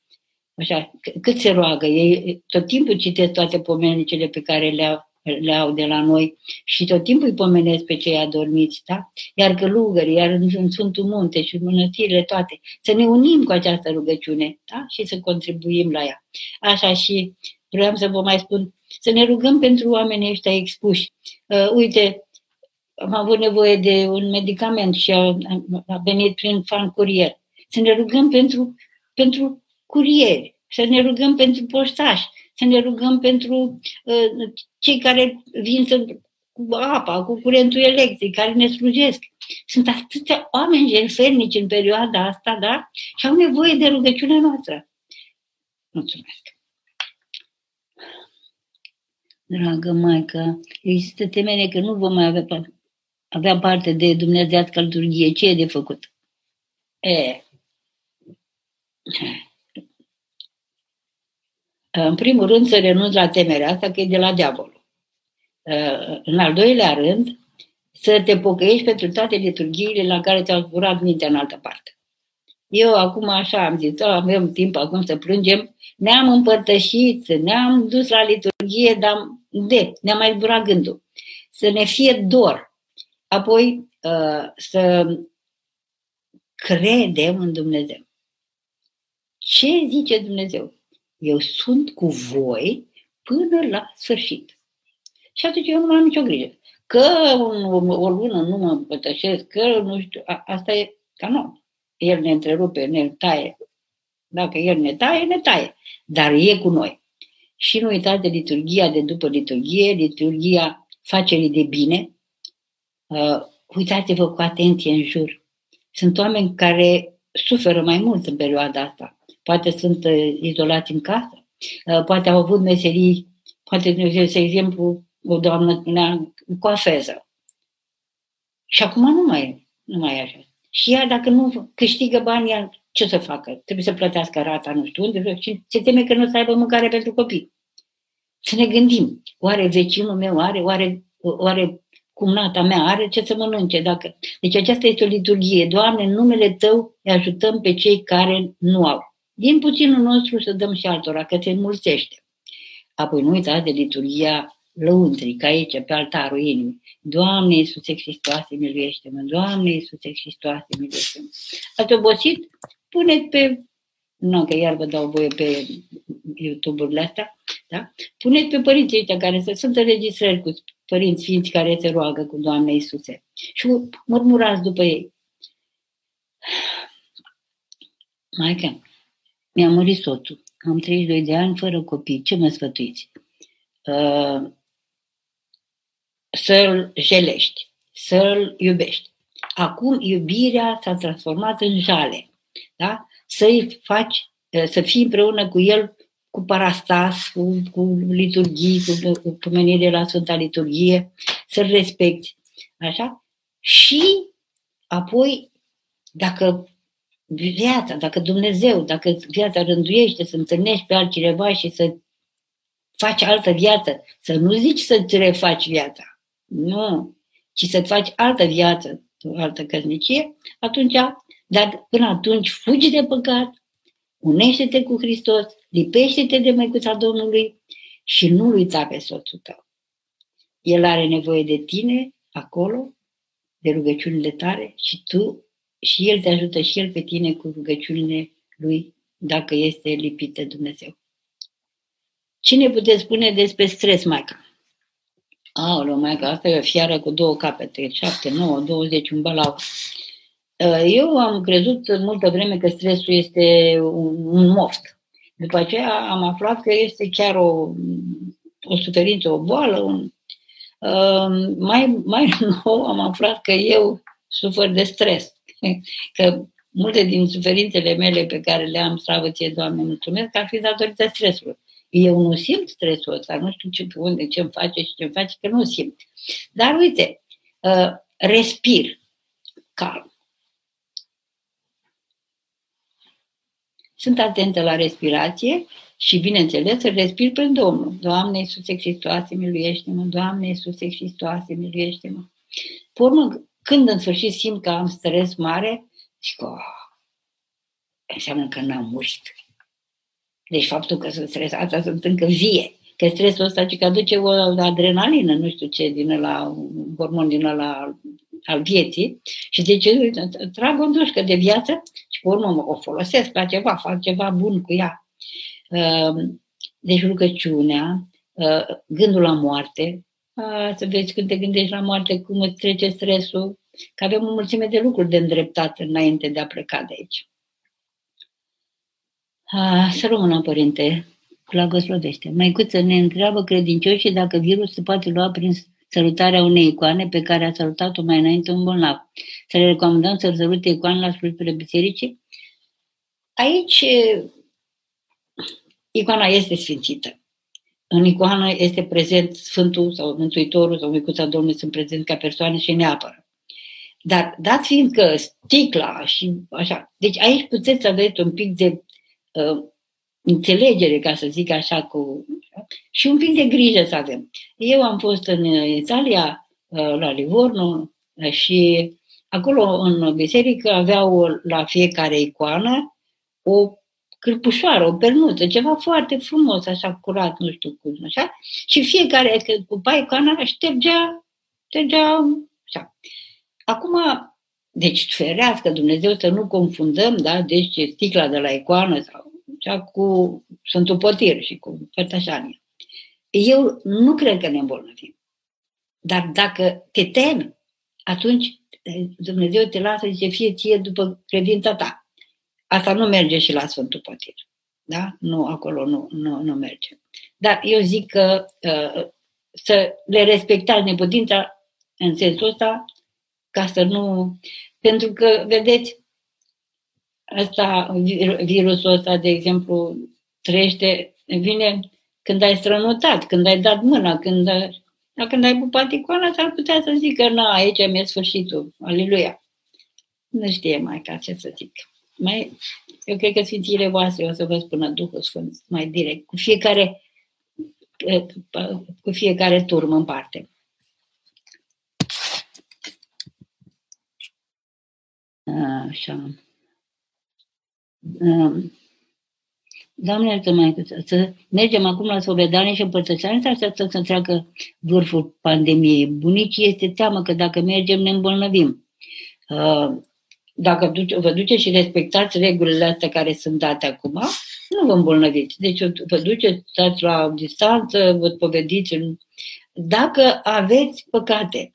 Așa, cât se roagă. Ei tot timpul citesc toate pomenicile pe care le-au le au de la noi și tot timpul îi pomenesc pe cei adormiți, da? Iar călugării, iar în, în Sfântul Munte și în mănăstirile toate, să ne unim cu această rugăciune, da? Și să contribuim la ea. Așa și vreau să vă mai spun, să ne rugăm pentru oamenii ăștia expuși. Uh, uite, am avut nevoie de un medicament și a, a venit prin fan curier. Să ne rugăm pentru, pentru curieri, să ne rugăm pentru poștași, să ne rugăm pentru uh, cei care vin să, cu apa, cu curentul electric, care ne slujesc. Sunt atâția oameni jertfelnici în perioada asta, da? Și au nevoie de rugăciunea noastră. Mulțumesc. Dragă Maică, există temere că nu vom mai avea, avea parte de dumnezească liturghie. Ce e de făcut? E, în primul rând, să renunți la temerea asta, că e de la diavol. În al doilea rând, să te pocăiești pentru toate liturghiile la care ți-au zburat mintea în altă parte. Eu acum așa am zis, avem timp acum să plângem, ne-am împărtășit, ne-am dus la liturghie, dar de, ne-a mai zburat gândul. Să ne fie dor. Apoi să credem în Dumnezeu. Ce zice Dumnezeu? Eu sunt cu voi până la sfârșit. Și atunci eu nu mai am nicio grijă. Că o lună nu mă împătășesc, că nu știu, a, asta e canon. El ne întrerupe, ne taie. Dacă El ne taie, ne taie. Dar e cu noi. Și nu uitați de liturgia de după liturgie, liturgia facerii de bine. Uh, uitați-vă cu atenție în jur. Sunt oameni care suferă mai mult în perioada asta poate sunt uh, izolați în casă, uh, poate au avut meserii, poate, de exemplu, o doamnă spunea coafeză. Și acum nu mai e, nu mai e așa. Și ea, dacă nu câștigă bani, ea ce să facă? Trebuie să plătească rata nu știu unde și se teme că nu o să aibă mâncare pentru copii. Să ne gândim, oare vecinul meu are, oare, oare cumnata mea are ce să mănânce. Dacă... Deci aceasta este o liturghie. Doamne, în numele Tău îi ajutăm pe cei care nu au din puținul nostru să dăm și altora, că se înmulțește. Apoi nu uitați de liturgia lăuntrică aici, pe altarul inimii. Doamne Iisuse Hristoase, miluiește-mă! Doamne Iisuse Hristoase, miluiește-mă! Ați obosit? Puneți pe nu, că iar vă dau voie pe YouTube-urile astea, da? Puneți pe părinții ăștia care să sunt înregistrări cu părinți sfinți care se roagă cu Doamne Iisuse și murmurați după ei. Maică, mi-a murit soțul. Am 32 de ani fără copii. Ce mă sfătuiți? Uh, să-l jelești, să-l iubești. Acum iubirea s-a transformat în jale. Da? Să-i faci, uh, să fii împreună cu el cu parastas, cu, cu liturghii, cu, cu pomenire la Sfânta Liturghie, să-l respecti. Așa? Și apoi, dacă viața, dacă Dumnezeu, dacă viața rânduiește să întâlnești pe altcineva și să faci altă viață, să nu zici să-ți refaci viața, nu, ci să-ți faci altă viață, o altă căsnicie, atunci, dar până atunci fugi de păcat, unește-te cu Hristos, lipește-te de Măicuța Domnului și nu-l uita pe soțul tău. El are nevoie de tine acolo, de rugăciunile tale și tu și El te ajută și El pe tine cu rugăciunile Lui, dacă este lipit de Dumnezeu. Cine puteți spune despre stres, Maica? Aoleu, Maica, asta e o fiară cu două capete, 7, 9, 20, un balau. Uh, eu am crezut în multă vreme că stresul este un, un moft. După aceea am aflat că este chiar o, o suferință, o boală. Un... uh, mai, mai nou am aflat că eu sufăr de stres. <laughs> Că multe din suferințele mele pe care le am, slavă ție, Doamne, mulțumesc, ar fi datorită stresului. Eu nu simt stresul ăsta, nu știu ce, unde, ce-mi face și ce-mi face, că nu simt. Dar uite, uh, respir calm. Sunt atentă la respirație și, bineînțeles, să respir pe Domnul. Doamne Iisuse Hristoase, miluiește-mă! Doamne Iisuse Hristoase, miluiește-mă! Pe urmă, când în sfârșit simt că am stres mare, zic, oh, înseamnă că n-am murit. Deci faptul că sunt stresată, sunt încă vie. Că stresul ăsta ce că aduce o adrenalină, nu știu ce, din la un hormon din la al vieții și deci trag o dușcă de viață și pe urmă o folosesc la ceva, fac ceva bun cu ea. Ehm, deci rugăciunea, ehm, gândul la moarte, a, să vezi când te gândești la moarte, cum îți trece stresul, că avem o mulțime de lucruri de îndreptat înainte de a pleca de aici. A, să rămână, Părinte, blagoslovește. Măicuță ne întreabă credincioșii dacă virusul se poate lua prin sărutarea unei icoane pe care a salutat-o mai înainte un bolnav. Să le recomandăm să sărute icoane la slujbele bisericii? Aici icoana este sfințită. În icoană este prezent Sfântul sau Mântuitorul sau Micuța Domnului sunt prezent ca persoane și ne apără. Dar dat fiind că sticla și așa, deci aici puteți să aveți un pic de uh, înțelegere, ca să zic așa, cu, și un pic de grijă să avem. Eu am fost în Italia, uh, la Livorno, uh, și acolo în biserică aveau la fiecare icoană o cârpușoară, o pernuță, ceva foarte frumos, așa curat, nu știu cum, așa, și fiecare cu icoana ștergea, ștergea, așa. Acum, deci ferească Dumnezeu să nu confundăm, da, deci sticla de la icoană sau cea cu Sfântul Potir și cu Părtășania. Eu nu cred că ne îmbolnăvim. Dar dacă te temi, atunci Dumnezeu te lasă, zice, fie ție după credința ta. Asta nu merge și la Sfântul Potir. Da? Nu, acolo nu, nu, nu merge. Dar eu zic că uh, să le respectați neputința în sensul ăsta, ca să nu... Pentru că, vedeți, ăsta, virusul ăsta, de exemplu, trăiește, vine când ai strănutat, când ai dat mâna, când, ai, când ai pupat icoana, s-ar putea să zică, na, aici mi-e sfârșitul, aleluia. Nu știe mai ca ce să zic. Mai, eu cred că Sfințile voastre o să vă spună Duhul Sfânt mai direct, cu fiecare, cu fiecare turmă în parte. Așa. Doamne, să, mai, să mergem acum la sovedanie și împărtășanie sau să, să treacă vârful pandemiei. Bunicii este teamă că dacă mergem ne îmbolnăvim. Dacă vă duceți și respectați regulile astea care sunt date acum, nu vă îmbolnăviți. Deci vă duceți, stați la distanță, vă povediți. Dacă aveți păcate,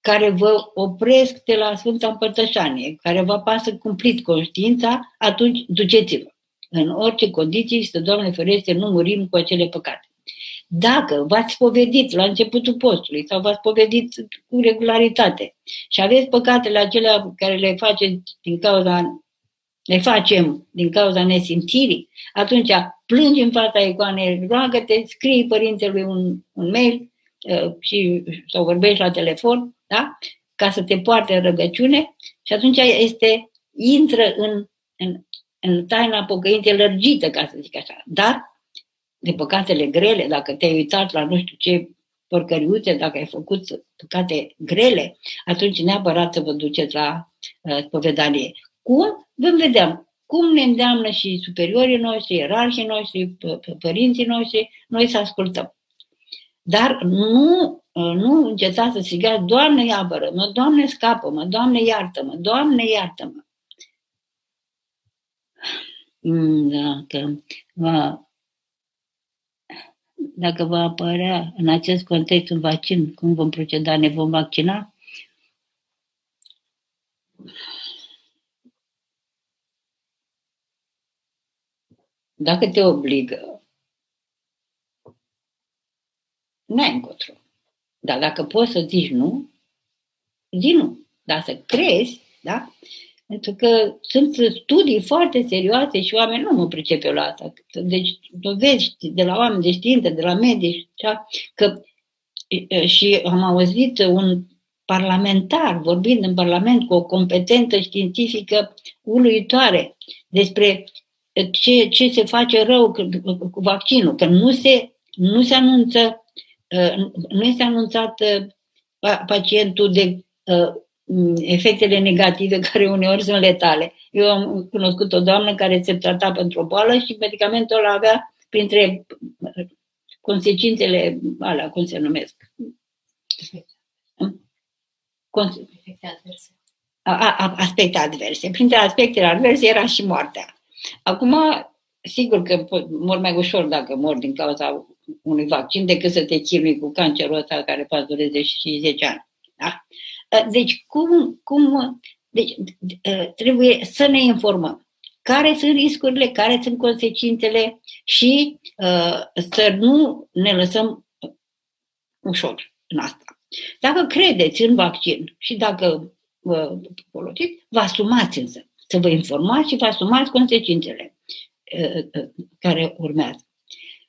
care vă opresc de la Sfânta Împărtășanie, care vă pasă cumplit conștiința, atunci duceți-vă. În orice condiții, să Doamne ferește, nu murim cu acele păcate. Dacă v-ați povedit la începutul postului sau v-ați povedit cu regularitate și aveți păcatele acelea care le faceți din cauza le facem din cauza nesimțirii, atunci plângi în fața icoanei, roagă-te, scrii părintelui un, un mail uh, și, sau vorbești la telefon da? ca să te poarte în răgăciune și atunci este, intră în, în, în taina pocăinței lărgită, ca să zic așa. Dar, de păcatele grele, dacă te-ai uitat la nu știu ce porcăriuțe, dacă ai făcut păcate grele, atunci neapărat să vă duceți la uh, spovedanie. Cum? Vom vedea cum ne îndeamnă și superiorii noștri, ierarhii noștri, părinții noștri, noi să ascultăm. Dar nu Uh, nu încetați să strigați, Doamne, apără-mă, Doamne, scapă-mă, Doamne, iartă-mă, Doamne, iartă-mă. Mm, dacă va, dacă va apărea în acest context un vaccin, cum vom proceda? Ne vom vaccina? Dacă te obligă, n-ai încotro. Dar dacă poți să zici nu, zi nu. Dar să crezi, da? Pentru că sunt studii foarte serioase și oameni nu mă pricep eu la asta. Deci dovești de la oameni de știință, de la medici, da? că și am auzit un parlamentar vorbind în Parlament cu o competență științifică uluitoare despre ce, ce se face rău cu, cu vaccinul, că nu se, nu se anunță, nu este anunțat pacientul de efectele negative <laughs> care uneori sunt letale. Eu am cunoscut o doamnă care se trata pentru o boală și medicamentul ăla avea printre consecințele alea, cum se numesc? Efecte adverse. aspecte adverse. Printre aspectele adverse era și moartea. Acum, sigur că mor mai ușor dacă mor din cauza unui vaccin decât să te chinui cu cancerul ăsta care poate dureze și 10 ani. Da? Deci, cum, cum deci, trebuie să ne informăm care sunt riscurile, care sunt consecințele și uh, să nu ne lăsăm ușor în asta. Dacă credeți în vaccin și dacă vă folosiți, vă asumați însă să vă informați și vă asumați consecințele uh, uh, care urmează.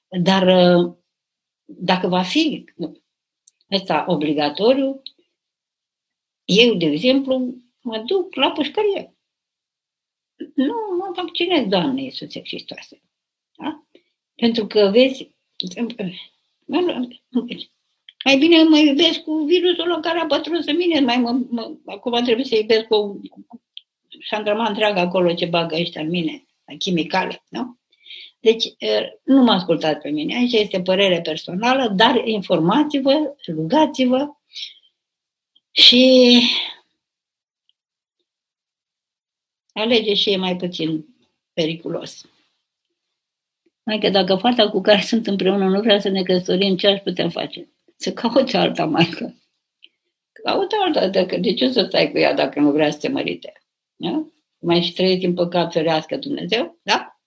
Dar uh, dacă va fi ăsta obligatoriu, eu, de exemplu, mă duc la pușcărie. Nu mă vaccinez, Doamne Iisuse Hristoase. Da? Pentru că, vezi, mai bine mă iubesc cu virusul ăla care a pătruns în mine, mai mă, mă, acum trebuie să iubesc cu, cu șandrama întreagă acolo ce bagă ăștia în mine, la chimicale, nu? Deci, nu mă ascultați pe mine, aici este părere personală, dar informați-vă, rugați-vă și alege și e mai puțin periculos. Mai că dacă fata cu care sunt împreună nu vrea să ne căsătorim, ce aș putea face? Să caute alta maică. Caută alta, dacă, de ce să stai cu ea dacă nu vrea să te mărite? Da? Mai și trăiești în păcat, ferească Dumnezeu, da?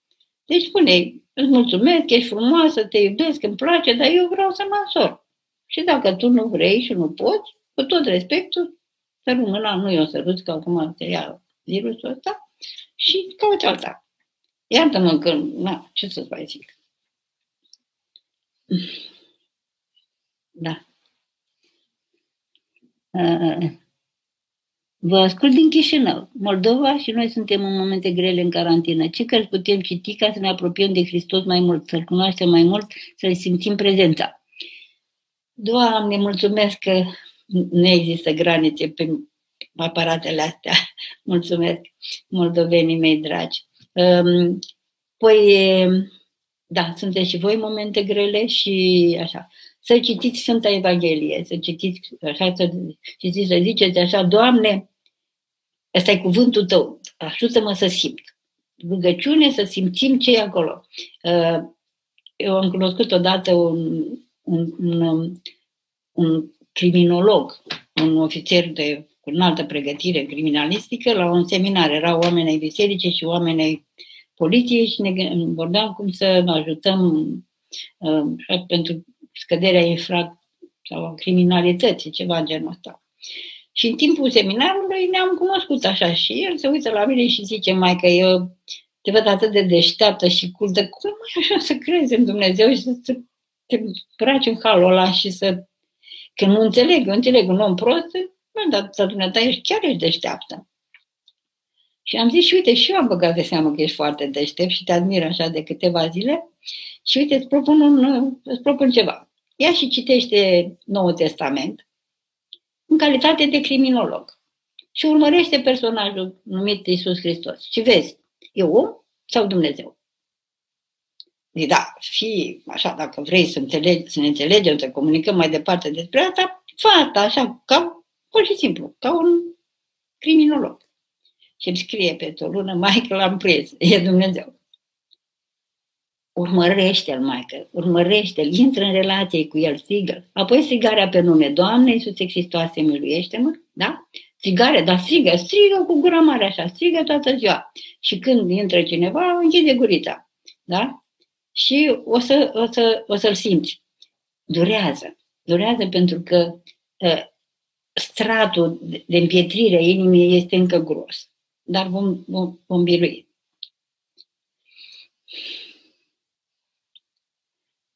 Deci spune îți mulțumesc, ești frumoasă, te iubesc, îmi place, dar eu vreau să mă însor. Și dacă tu nu vrei și nu poți, cu tot respectul, să rămână, nu eu să râd că acum se ia virusul ăsta și cauți alta. Iartă-mă că, na, ce să-ți mai zic. Da. Vă ascult din Chișinău, Moldova și noi suntem în momente grele în carantină. Ce cărți putem citi ca să ne apropiem de Hristos mai mult, să-L cunoaștem mai mult, să-L simțim prezența? Doamne, mulțumesc că nu există granițe pe aparatele astea. <laughs> Mulțumesc, moldovenii mei dragi. Păi, da, sunteți și voi momente grele și așa. Să citiți Sfânta Evanghelie, să citiți așa, să citiți, să ziceți așa, Doamne, ăsta e cuvântul Tău, ajută-mă să simt. Rugăciune să simțim ce e acolo. Eu am cunoscut odată un, un, un, un criminolog, un ofițer de cu înaltă pregătire criminalistică la un seminar. Erau oameni ai biserice și oameni ai poliției și ne vorbeam cum să ajutăm uh, pentru scăderea infrac sau a criminalității, ceva în genul ăsta. Și în timpul seminarului ne-am cunoscut așa și el se uită la mine și zice, mai că eu te văd atât de deșteaptă și cultă, cum mai așa să crezi în Dumnezeu și să te braci în halul ăla și să că nu înțeleg, eu înțeleg un om prost, bă, dar, dar dumneata ești, chiar ești deșteaptă. Și am zis, și uite, și eu am băgat de seamă că ești foarte deștept și te admir așa de câteva zile. Și uite, îți propun, un, îți propun ceva. Ia și citește Noul Testament în calitate de criminolog. Și urmărește personajul numit Isus Hristos. Și vezi, e om sau Dumnezeu? Zic, da, fi așa, dacă vrei să, înțelegi, să ne înțelegem, să comunicăm mai departe despre asta, fă asta așa, ca, pur și simplu, ca un criminolog. Și îmi scrie pe o lună, <laughs> Michael, am prins, e Dumnezeu. Urmărește-l, Michael, urmărește-l, intră în relație cu el, strigă. Apoi strigarea pe nume, Doamne Iisuse Hristoase, miluiește-mă, da? Strigare, dar strigă, strigă cu gura mare așa, strigă toată ziua. Și când intră cineva, închide gurița, da? și o, să, o, să, o să-l simți. Durează. Durează pentru că uh, stratul de împietrire a inimii este încă gros. Dar vom, vom, vom birui.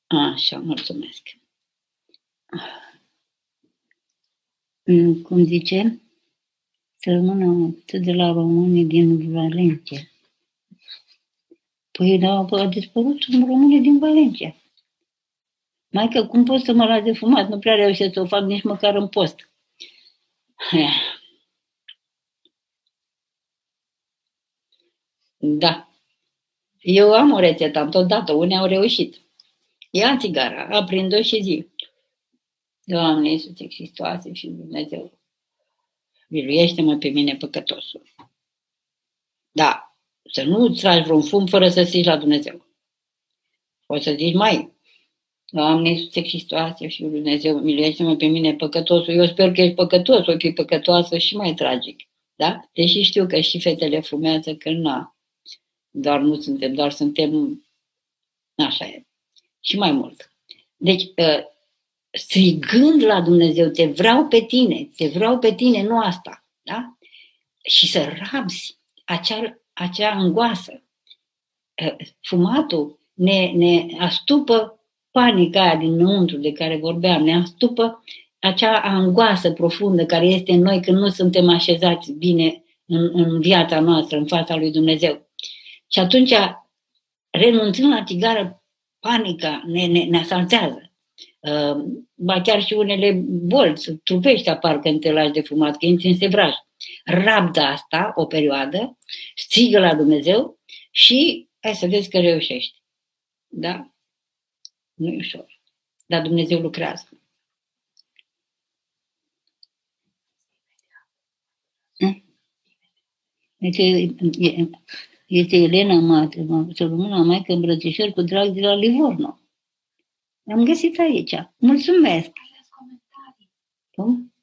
Așa, mulțumesc. Mm, cum zice? Să rămână de la românii din Valencia. Păi, da, a dispărut românii din Valencia. Mai că cum pot să mă las de fumat? Nu prea reușesc să o fac nici măcar în post. Da. Eu am o rețetă, am tot dat-o, unii au reușit. Ia țigara, aprind-o și zi. Doamne Iisuse Hristoase și Dumnezeu, miluiește-mă pe mine păcătosul. Da, să nu tragi vreun fum fără să zici la Dumnezeu. O să zici mai, Doamne Iisuse Hristoase și Dumnezeu, miluiește-mă pe mine păcătosul. Eu sper că ești păcătos, o fi păcătoasă și mai tragic. Da? Deși știu că și fetele fumează, că nu, doar nu suntem, doar suntem, așa e. Și mai mult. Deci, ă, strigând la Dumnezeu, te vreau pe tine, te vreau pe tine, nu asta. Da? Și să rabzi acea, acea angoasă. Ă, fumatul ne, ne astupă panica aia dinăuntru de care vorbeam, ne astupă acea angoasă profundă care este în noi când nu suntem așezați bine în, în viața noastră, în fața lui Dumnezeu. Și atunci, renunțând la tigară, panica ne, ne, ne asaltează. Uh, ba chiar și unele bolți, trupești apar când te lași de fumat, că intri în sevraj. Rabdă asta o perioadă, strigă la Dumnezeu și hai să vezi că reușești. Da? Nu e ușor. Dar Dumnezeu lucrează. Este, este Elena Matre, să rămână mai că îmbrățișări cu drag de la Livorno. Am găsit aici. Mulțumesc! Cum?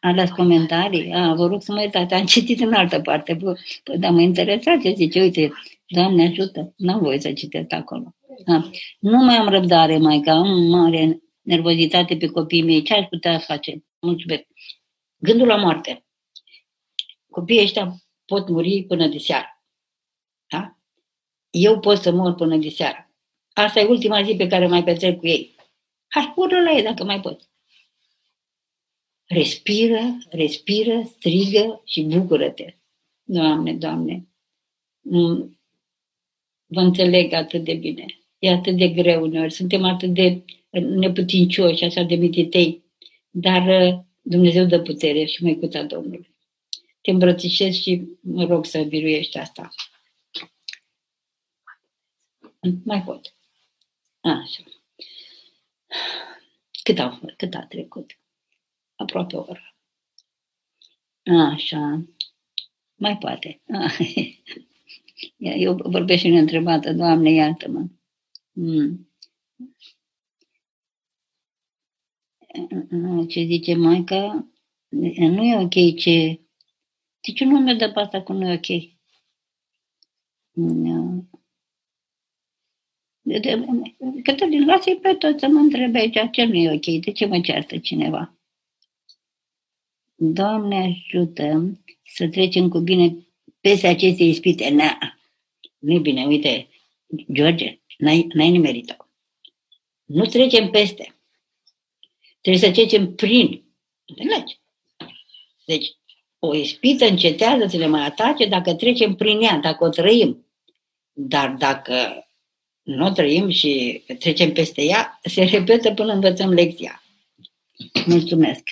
Ales comentarii? A, vă rog să mă iertați, am citit în altă parte. Păi, dar mă interesați, zice, uite, Doamne ajută, n-am voie să citesc acolo. Da. Nu mai am răbdare, mai că am mare nervozitate pe copiii mei. Ce aș putea face? Mulțumesc. Gândul la moarte. Copiii ăștia pot muri până de seară. Da? Eu pot să mor până de seară. Asta e ultima zi pe care mai petrec cu ei. Hai, urlă la ei dacă mai pot. Respiră, respiră, strigă și bucură-te. Doamne, Doamne, vă înțeleg atât de bine. E atât de greu uneori, suntem atât de neputincioși, așa de mititei, dar uh, Dumnezeu dă putere și măicuța Domnului. Te îmbrățișez și mă rog să biruiești asta. Mai pot. Așa. Cât a, cât a trecut? Aproape o oră. Așa. Mai poate. Eu vorbesc și neîntrebată, Doamne, iartă-mă. Mm. Ce zice Maica, nu e ok ce... De ce nu mi-a dat pe asta că nu e ok? Cătălin, lasă-i pe tot să mă întrebe aici ce nu e ok, de ce mă ceartă cineva? Doamne ajută să trecem cu bine peste aceste ispite. Na, nu e bine, uite, George, n-ai, n-ai nimerit-o. Nu trecem peste. Trebuie să trecem prin. Înțelegi? Deci, o ispită încetează să ne mai atace dacă trecem prin ea, dacă o trăim. Dar dacă nu o trăim și trecem peste ea, se repetă până învățăm lecția. Mulțumesc.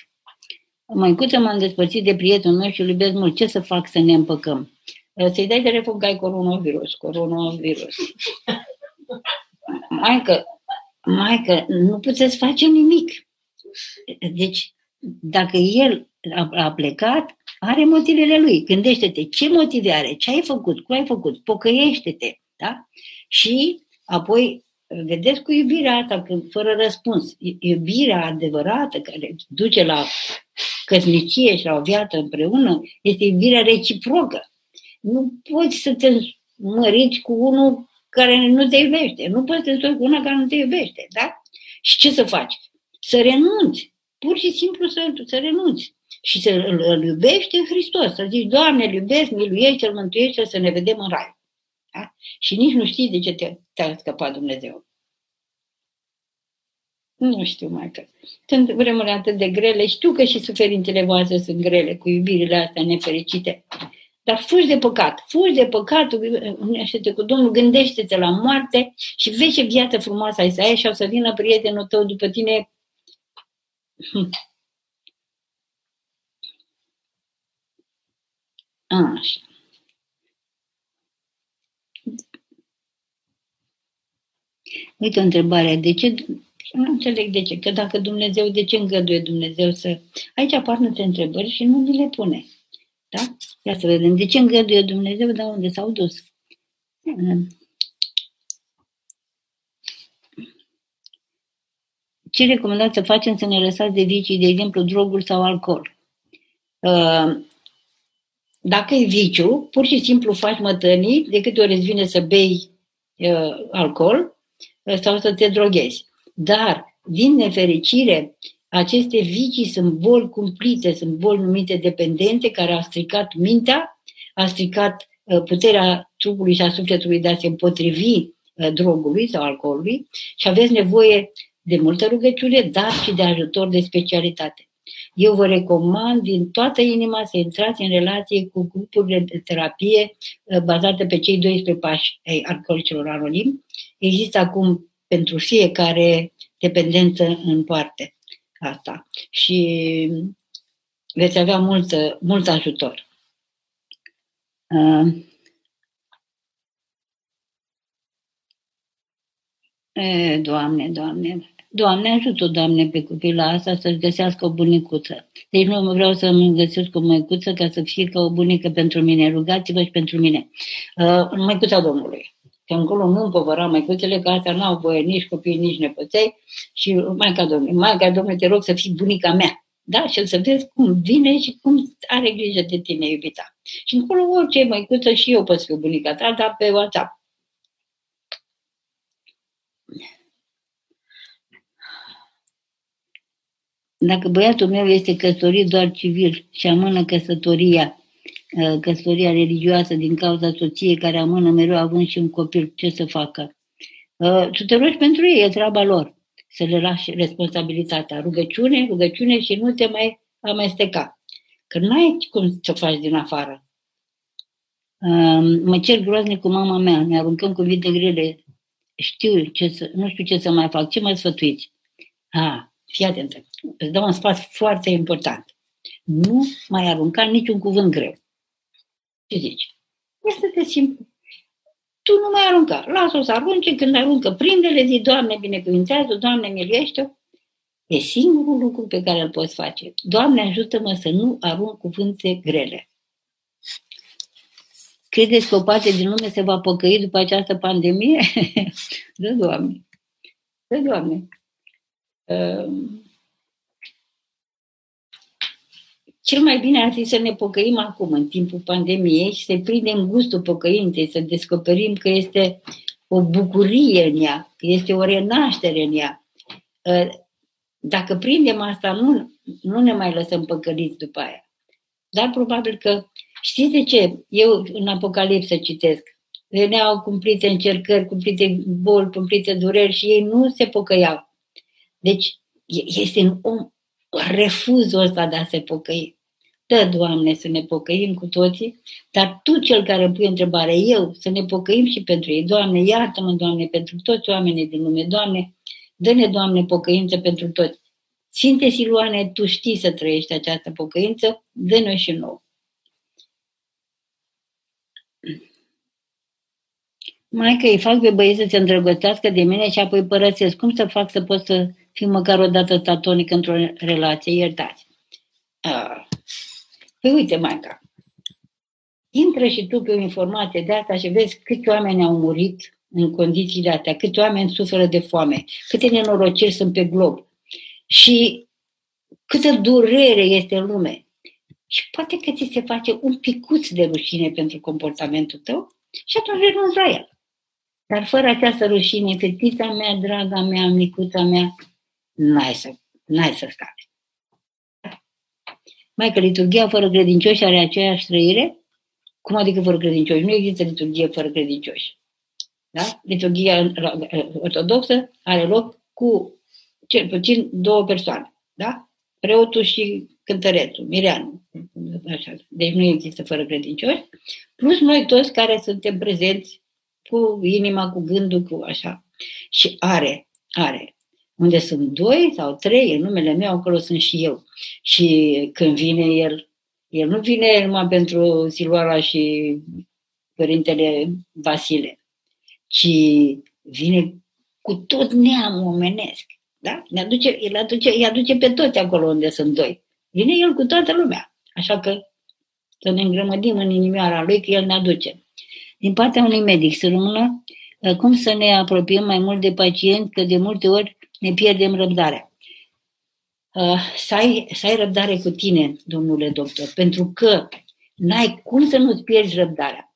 Măicuță m-am despărțit de prietenul meu și îl iubesc mult. Ce să fac să ne împăcăm? Să-i dai telefon că ai coronavirus, coronavirus. Maică, maică, nu puteți face nimic. Deci, dacă el a, a plecat, are motivele lui. Gândește-te ce motive are, ce ai făcut, cum ai făcut, pocăiește-te. Da? Și apoi vedeți cu iubirea asta, că fără răspuns, iubirea adevărată care duce la căsnicie și la o viață împreună, este iubirea reciprocă. Nu poți să te măriți cu unul care nu te iubește. Nu poți să te cu una care nu te iubește, da? Și ce să faci? Să renunți. Pur și simplu să, să renunți. Și să îl, îl iubești în Hristos. Să zici, Doamne, îl iubesc, miluiește-l, mântuiește să ne vedem în rai. Da? Și nici nu știi de ce te, te-a scăpat Dumnezeu. Nu știu, mai că. Sunt vremuri atât de grele. Știu că și suferințele voastre sunt grele cu iubirile astea nefericite. Dar fugi de păcat, fugi de păcat, unește-te cu Domnul, gândește-te la moarte și vezi ce viață frumoasă ai să ai și o să vină prietenul tău după tine. Așa. Uite o întrebare. De ce nu înțeleg de ce. Că dacă Dumnezeu, de ce îngăduie Dumnezeu să... Aici apar multe întrebări și nu mi le pune. Da? Ia să vedem. De ce îngăduie Dumnezeu, dar unde s-au dus? Ce recomandați să facem să ne lăsați de vicii, de exemplu, droguri sau alcool? Uh, dacă e viciu, pur și simplu faci mătănii de câte ori îți vine să bei uh, alcool uh, sau să te droghezi. Dar, din nefericire, aceste vicii sunt boli cumplite, sunt boli numite dependente, care au stricat mintea, a stricat uh, puterea trupului și a sufletului de a se împotrivi uh, drogului sau alcoolului și aveți nevoie de multă rugăciune, dar și de ajutor de specialitate. Eu vă recomand din toată inima să intrați în relație cu grupurile de terapie uh, bazate pe cei 12 pași ai alcoolicilor anonim. Există acum pentru fiecare dependență în parte asta. Și veți avea mult, mult ajutor. Uh, e, doamne, Doamne, Doamne, ajută Doamne, pe copila asta să-și găsească o bunicuță. Deci nu vreau să-mi găsesc o măicuță ca să fie ca o bunică pentru mine. Rugați-vă și pentru mine. Uh, măicuța Domnului că încolo nu împovăra măicuțele, că astea n-au voie nici copii, nici nepoței și Maica Domnului, Maica Domnului, te rog să fii bunica mea. Da? Și să vezi cum vine și cum are grijă de tine, iubita. Și încolo orice măicuță și eu pot fi bunica ta, dar pe WhatsApp. Dacă băiatul meu este căsătorit doar civil și amână căsătoria, Uh, căsătoria religioasă din cauza soției care amână mereu având și un copil, ce să facă? Uh, tu te rogi pentru ei, e treaba lor. Să le lași responsabilitatea. Rugăciune, rugăciune și nu te mai amesteca. Că n-ai cum să faci din afară. Uh, mă cer groaznic cu mama mea, ne aruncăm cu vite grele. Știu ce să, nu știu ce să mai fac. Ce mă sfătuiți? A, fii atentă. Îți dau un sfat foarte important. Nu mai arunca niciun cuvânt greu. Ce zici? Este de simplu. Tu nu mai arunca. Lasă-o să arunce, când aruncă, prinde-le, zi, Doamne, binecuvintează, Doamne, miluiește E singurul lucru pe care îl poți face. Doamne, ajută-mă să nu arunc cuvinte grele. Credeți că o parte din lume se va păcăi după această pandemie? <laughs> Dă, Doamne! Dă, Doamne! Uh, Cel mai bine ar fi să ne pocăim acum, în timpul pandemiei, și să prindem gustul pocăinței, să descoperim că este o bucurie în ea, că este o renaștere în ea. Ă, dacă prindem asta, nu, nu ne mai lăsăm păcăliți după aia. Dar probabil că, știți de ce? Eu în Apocalipsă citesc. Veneau cumplite încercări, cumplite boli, cumplite dureri și ei nu se pocăiau. Deci este un om refuzul ăsta de a se pocăi. Dă, Doamne, să ne pocăim cu toții, dar Tu, cel care îmi pui întrebare, eu, să ne pocăim și pentru ei. Doamne, iartă-mă, Doamne, pentru toți oamenii din lume. Doamne, dă-ne, Doamne, pocăință pentru toți. Sfinte Siluane, Tu știi să trăiești această pocăință, dă-ne și nouă. Mai că îi fac pe băieți să se îndrăgostească de mine și apoi părăsesc. Cum să fac să pot să fiu măcar o dată tatonic într-o relație? Iertați. Ah. Păi uite, Maica, intră și tu pe o informație de asta și vezi câți oameni au murit în condițiile astea, câți oameni suferă de foame, câte nenorociri sunt pe glob și câtă durere este în lume. Și poate că ți se face un picuț de rușine pentru comportamentul tău și atunci renunți la el. Dar fără această rușine, fetița mea, draga mea, micuța mea, n-ai să, n-ai să scapi. Mai că liturgia fără credincioși are aceeași trăire? Cum adică fără credincioși? Nu există liturgie fără credincioși. Da? Liturgia ortodoxă are loc cu cel puțin două persoane. Da? Preotul și cântărețul, mireanul. Așa. Deci nu există fără credincioși. Plus noi toți care suntem prezenți cu inima, cu gândul, cu așa. Și are, are. Unde sunt doi sau trei, în numele meu, acolo sunt și eu. Și când vine el, el nu vine numai pentru Siluara și Părintele Vasile, ci vine cu tot neamul omenesc. Da? Ne aduce, el aduce, îi aduce pe toți acolo unde sunt doi. Vine el cu toată lumea. Așa că să ne îngrămădim în inimioara lui că el ne aduce. Din partea unui medic să rămână uh, cum să ne apropiem mai mult de pacient, că de multe ori ne pierdem răbdarea. Uh, să ai, să ai răbdare cu tine, domnule doctor, pentru că n-ai cum să nu-ți pierzi răbdarea.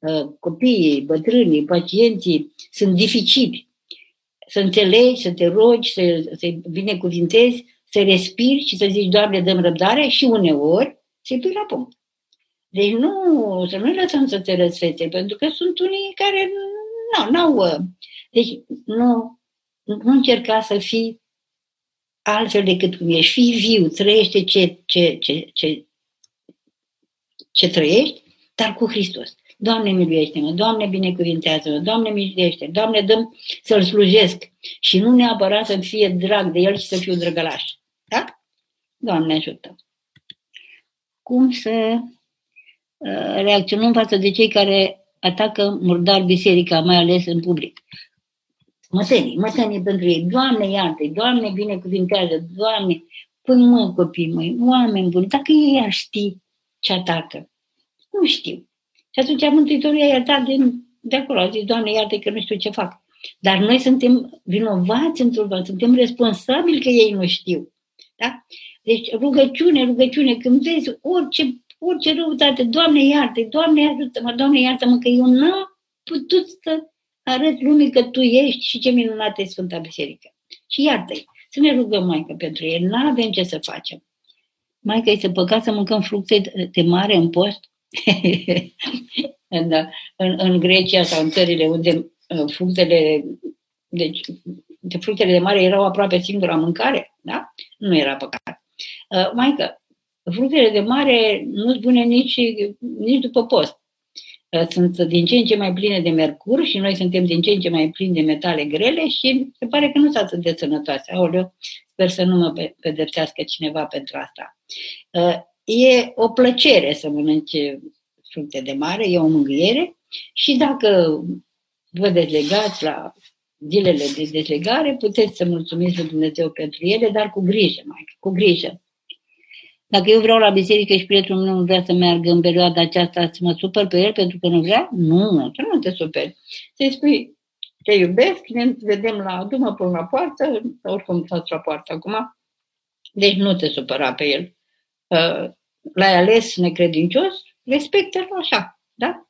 Uh, copiii, bătrânii, pacienții sunt dificili. Să înțelegi, să te rogi, să, să binecuvintezi, să respiri și să zici, Doamne, dăm răbdare și uneori să-i pui la punct. Deci nu, să nu lăsăm să te răsfețe, pentru că sunt unii care nu au uh, Deci nu, nu încerca să fii altfel decât cum ești. Fii viu, trăiește ce, ce, ce, ce, ce trăiești, dar cu Hristos. Doamne, miluiește-mă, Doamne, binecuvintează-mă, Doamne, miluiește, Doamne, dăm să-L slujesc și nu neapărat să fie drag de El și să fiu drăgălaș. Da? Doamne ajută! Cum să uh, reacționăm față de cei care atacă murdar biserica, mai ales în public? Mătănii, mătănii pentru ei. Doamne, iartă Doamne, binecuvintează, Doamne, păi mă, copii măi, oameni buni, dacă ei ar ști ce atacă. Nu știu. Și atunci Mântuitorul i-a iertat de, de acolo. A zis, Doamne, iartă că nu știu ce fac. Dar noi suntem vinovați într-un suntem responsabili că ei nu știu. Da? Deci rugăciune, rugăciune, când vezi orice, orice răutate, Doamne iartă Doamne ajută-mă, Doamne iartă-mă, că eu n-am putut să arăt lumii că Tu ești și ce minunată e Sfânta Biserică. Și iartă-i. Să ne rugăm, Maică, pentru ei. Nu avem ce să facem. Maică, este păcat să mâncăm fructe de mare în post? <laughs> în, în, în Grecia sau în țările unde uh, fructele, deci, de fructele de mare erau aproape singura mâncare, da? Nu era păcat. Uh, Maică, fructele de mare nu sunt bune nici, nici după post. Uh, sunt din ce în ce mai pline de mercur și noi suntem din ce în ce mai plini de metale grele și se pare că nu sunt atât de sănătoase. Aoleu, sper să nu mă pedepsească cineva pentru asta. Uh, e o plăcere să mănânci fructe de mare, e o mângâiere și dacă vă dezlegați la zilele de dezlegare, puteți să mulțumiți lui Dumnezeu pentru ele, dar cu grijă, mai cu grijă. Dacă eu vreau la biserică și prietenul meu nu vrea să meargă în perioada aceasta, să mă supăr pe el pentru că nu vrea? Nu, nu te superi. Să-i spui, te iubesc, ne vedem la dumă până la poartă, oricum stați la poartă acum, deci nu te supăra pe el. Uh, l-ai ales necredincios, respectă-l așa, da?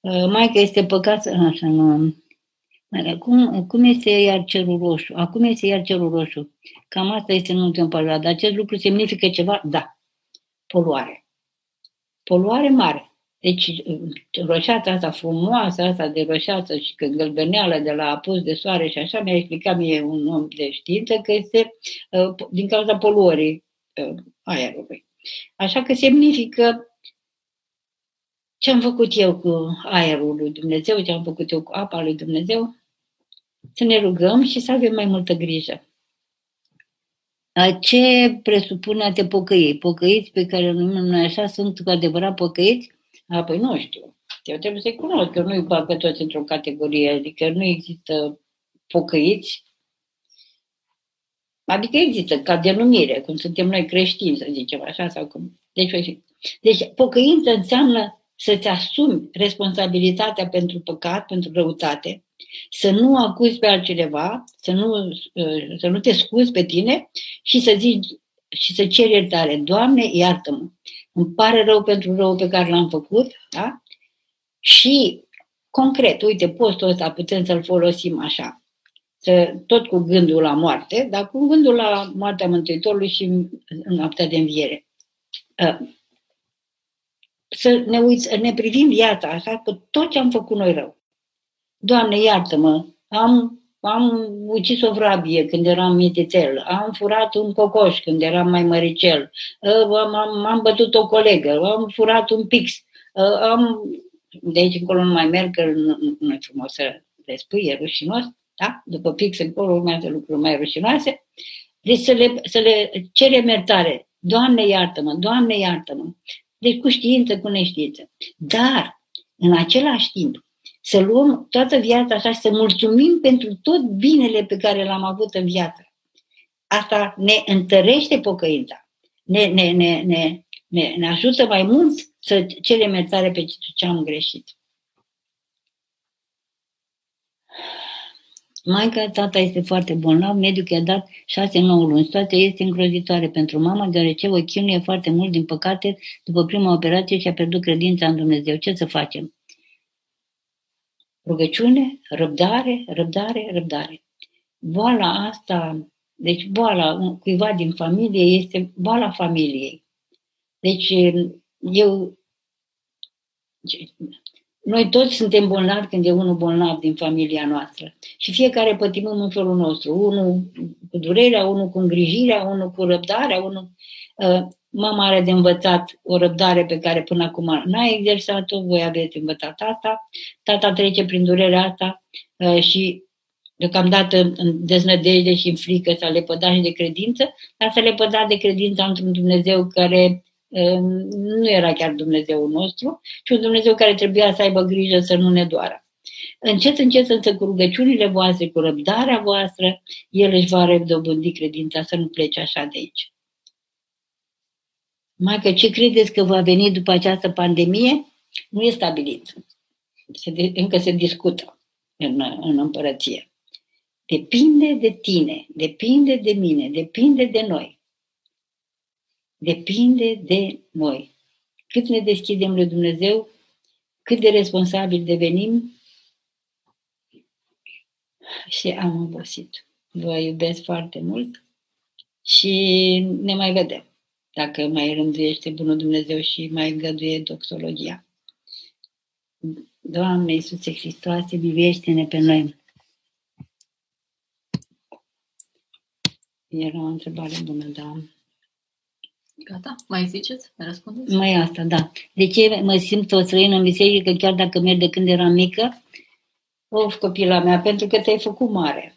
Uh, mai că este păcat să... Așa, nu. Cum, cum este iar cerul roșu? Acum este iar cerul roșu. Cam asta este în ultima perioadă. Acest lucru semnifică ceva? Da. Poluare. Poluare mare. Deci roșața asta frumoasă, asta de roșață și când gălbeneală de la apus de soare și așa, mi-a explicat mie un om de știință că este uh, din cauza poluării uh, aerului. Așa că semnifică ce am făcut eu cu aerul lui Dumnezeu, ce am făcut eu cu apa lui Dumnezeu, să ne rugăm și să avem mai multă grijă. Ce presupune a te pocăi? Pocăiți pe care numim noi așa sunt cu adevărat pocăiți? Apoi nu știu. Eu trebuie să-i cunosc, că nu-i bag pe toți într-o categorie, adică nu există pocăiți. Adică există ca denumire, cum suntem noi creștini, să zicem așa, sau cum. Deci, deci pocăință înseamnă să-ți asumi responsabilitatea pentru păcat, pentru răutate, să nu acuzi pe altcineva, să nu, uh, să nu te scuzi pe tine și să zici și să ceri iertare. Doamne, iartă-mă. Îmi pare rău pentru rău pe care l-am făcut, da? Și concret, uite, postul ăsta putem să-l folosim așa. să, tot cu gândul la moarte, dar cu gândul la moartea Mântuitorului și în noaptea de înviere. Uh, să ne, uit, ne privim viața așa că tot ce am făcut noi rău. Doamne, iartă-mă, am, am ucis o vrabie când eram mititel, am furat un cocoș când eram mai măricel, uh, am, am, am bătut o colegă, am furat un pix, uh, am... De aici încolo nu mai merg, că nu, nu e frumos să le spui, e rușinos, da? După pix încolo urmează lucruri mai rușinoase. Deci să le, să le cerem iertare. Doamne iartă-mă, Doamne iartă-mă. Deci cu știință, cu neștiință. Dar, în același timp, să luăm toată viața așa și să mulțumim pentru tot binele pe care l-am avut în viață. Asta ne întărește pocăința. Ne, ne, ne, ne, ne, ne ajută mai mult să cerem iertare pe ce am greșit. Maica, tata este foarte bolnav, medicul i-a dat 6-9 luni. Situația este îngrozitoare pentru mama, deoarece o chinuie foarte mult, din păcate, după prima operație și-a pierdut credința în Dumnezeu. Ce să facem? Rugăciune, răbdare, răbdare, răbdare. Boala asta, deci boala cuiva din familie este boala familiei. Deci eu noi toți suntem bolnavi când e unul bolnav din familia noastră. Și fiecare pătimăm în felul nostru. Unul cu durerea, unul cu îngrijirea, unul cu răbdarea, unul... Uh, mama are de învățat o răbdare pe care până acum n-a exersat-o, voi aveți învățat asta. Tata trece prin durerea asta uh, și deocamdată în deznădejde și în frică să le păda și de credință, dar să le păda de credință într-un Dumnezeu care nu era chiar Dumnezeul nostru, ci un Dumnezeu care trebuia să aibă grijă să nu ne doară. Încet, încet, însă, cu rugăciunile voastre, cu răbdarea voastră, El își va redobândi credința să nu plece așa de aici. Mai că ce credeți că va veni după această pandemie? Nu e stabilit. Se de, încă se discută în, în împărăție. Depinde de tine, depinde de mine, depinde de noi. Depinde de noi. Cât ne deschidem lui Dumnezeu, cât de responsabil devenim și am obosit. Vă iubesc foarte mult și ne mai vedem. Dacă mai rânduiește Bunul Dumnezeu și mai îngăduie doxologia. Doamne Iisuse Hristoase, bivește-ne pe noi. Era o întrebare bună, da. Gata? Mai ziceți? Mai răspundeți? Mai asta, da. De ce mă simt o străină în biserică chiar dacă merg de când eram mică? Of, copila mea, pentru că te-ai făcut mare.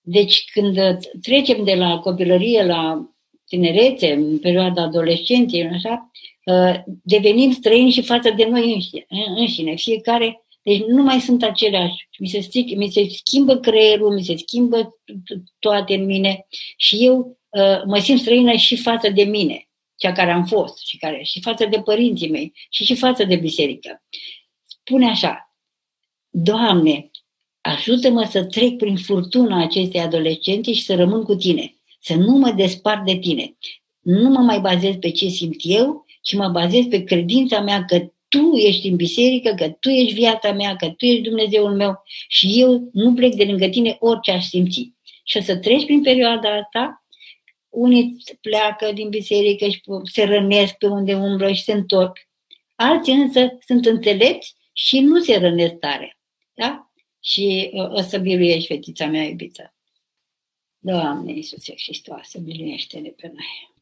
Deci când trecem de la copilărie la tinerețe, în perioada adolescenței, așa, ă, devenim străini și față de noi înșine. Fiecare, deci nu mai sunt aceleași. Mi se, stric, mi se schimbă creierul, mi se schimbă toate în mine și eu Uh, mă simt străină și față de mine, cea care am fost și, care, și față de părinții mei și și față de biserică. Spune așa, Doamne, ajută-mă să trec prin furtuna acestei adolescente și să rămân cu tine, să nu mă despart de tine. Nu mă mai bazez pe ce simt eu, ci mă bazez pe credința mea că tu ești în biserică, că tu ești viața mea, că tu ești Dumnezeul meu și eu nu plec de lângă tine orice aș simți. Și o să treci prin perioada asta unii pleacă din biserică și se rănesc pe unde umblă și se întorc. Alții însă sunt înțelepți și nu se rănesc tare. Da? Și uh, o să biruiești fetița mea iubită. Doamne Iisuse Hristoase, biluiește-ne pe noi.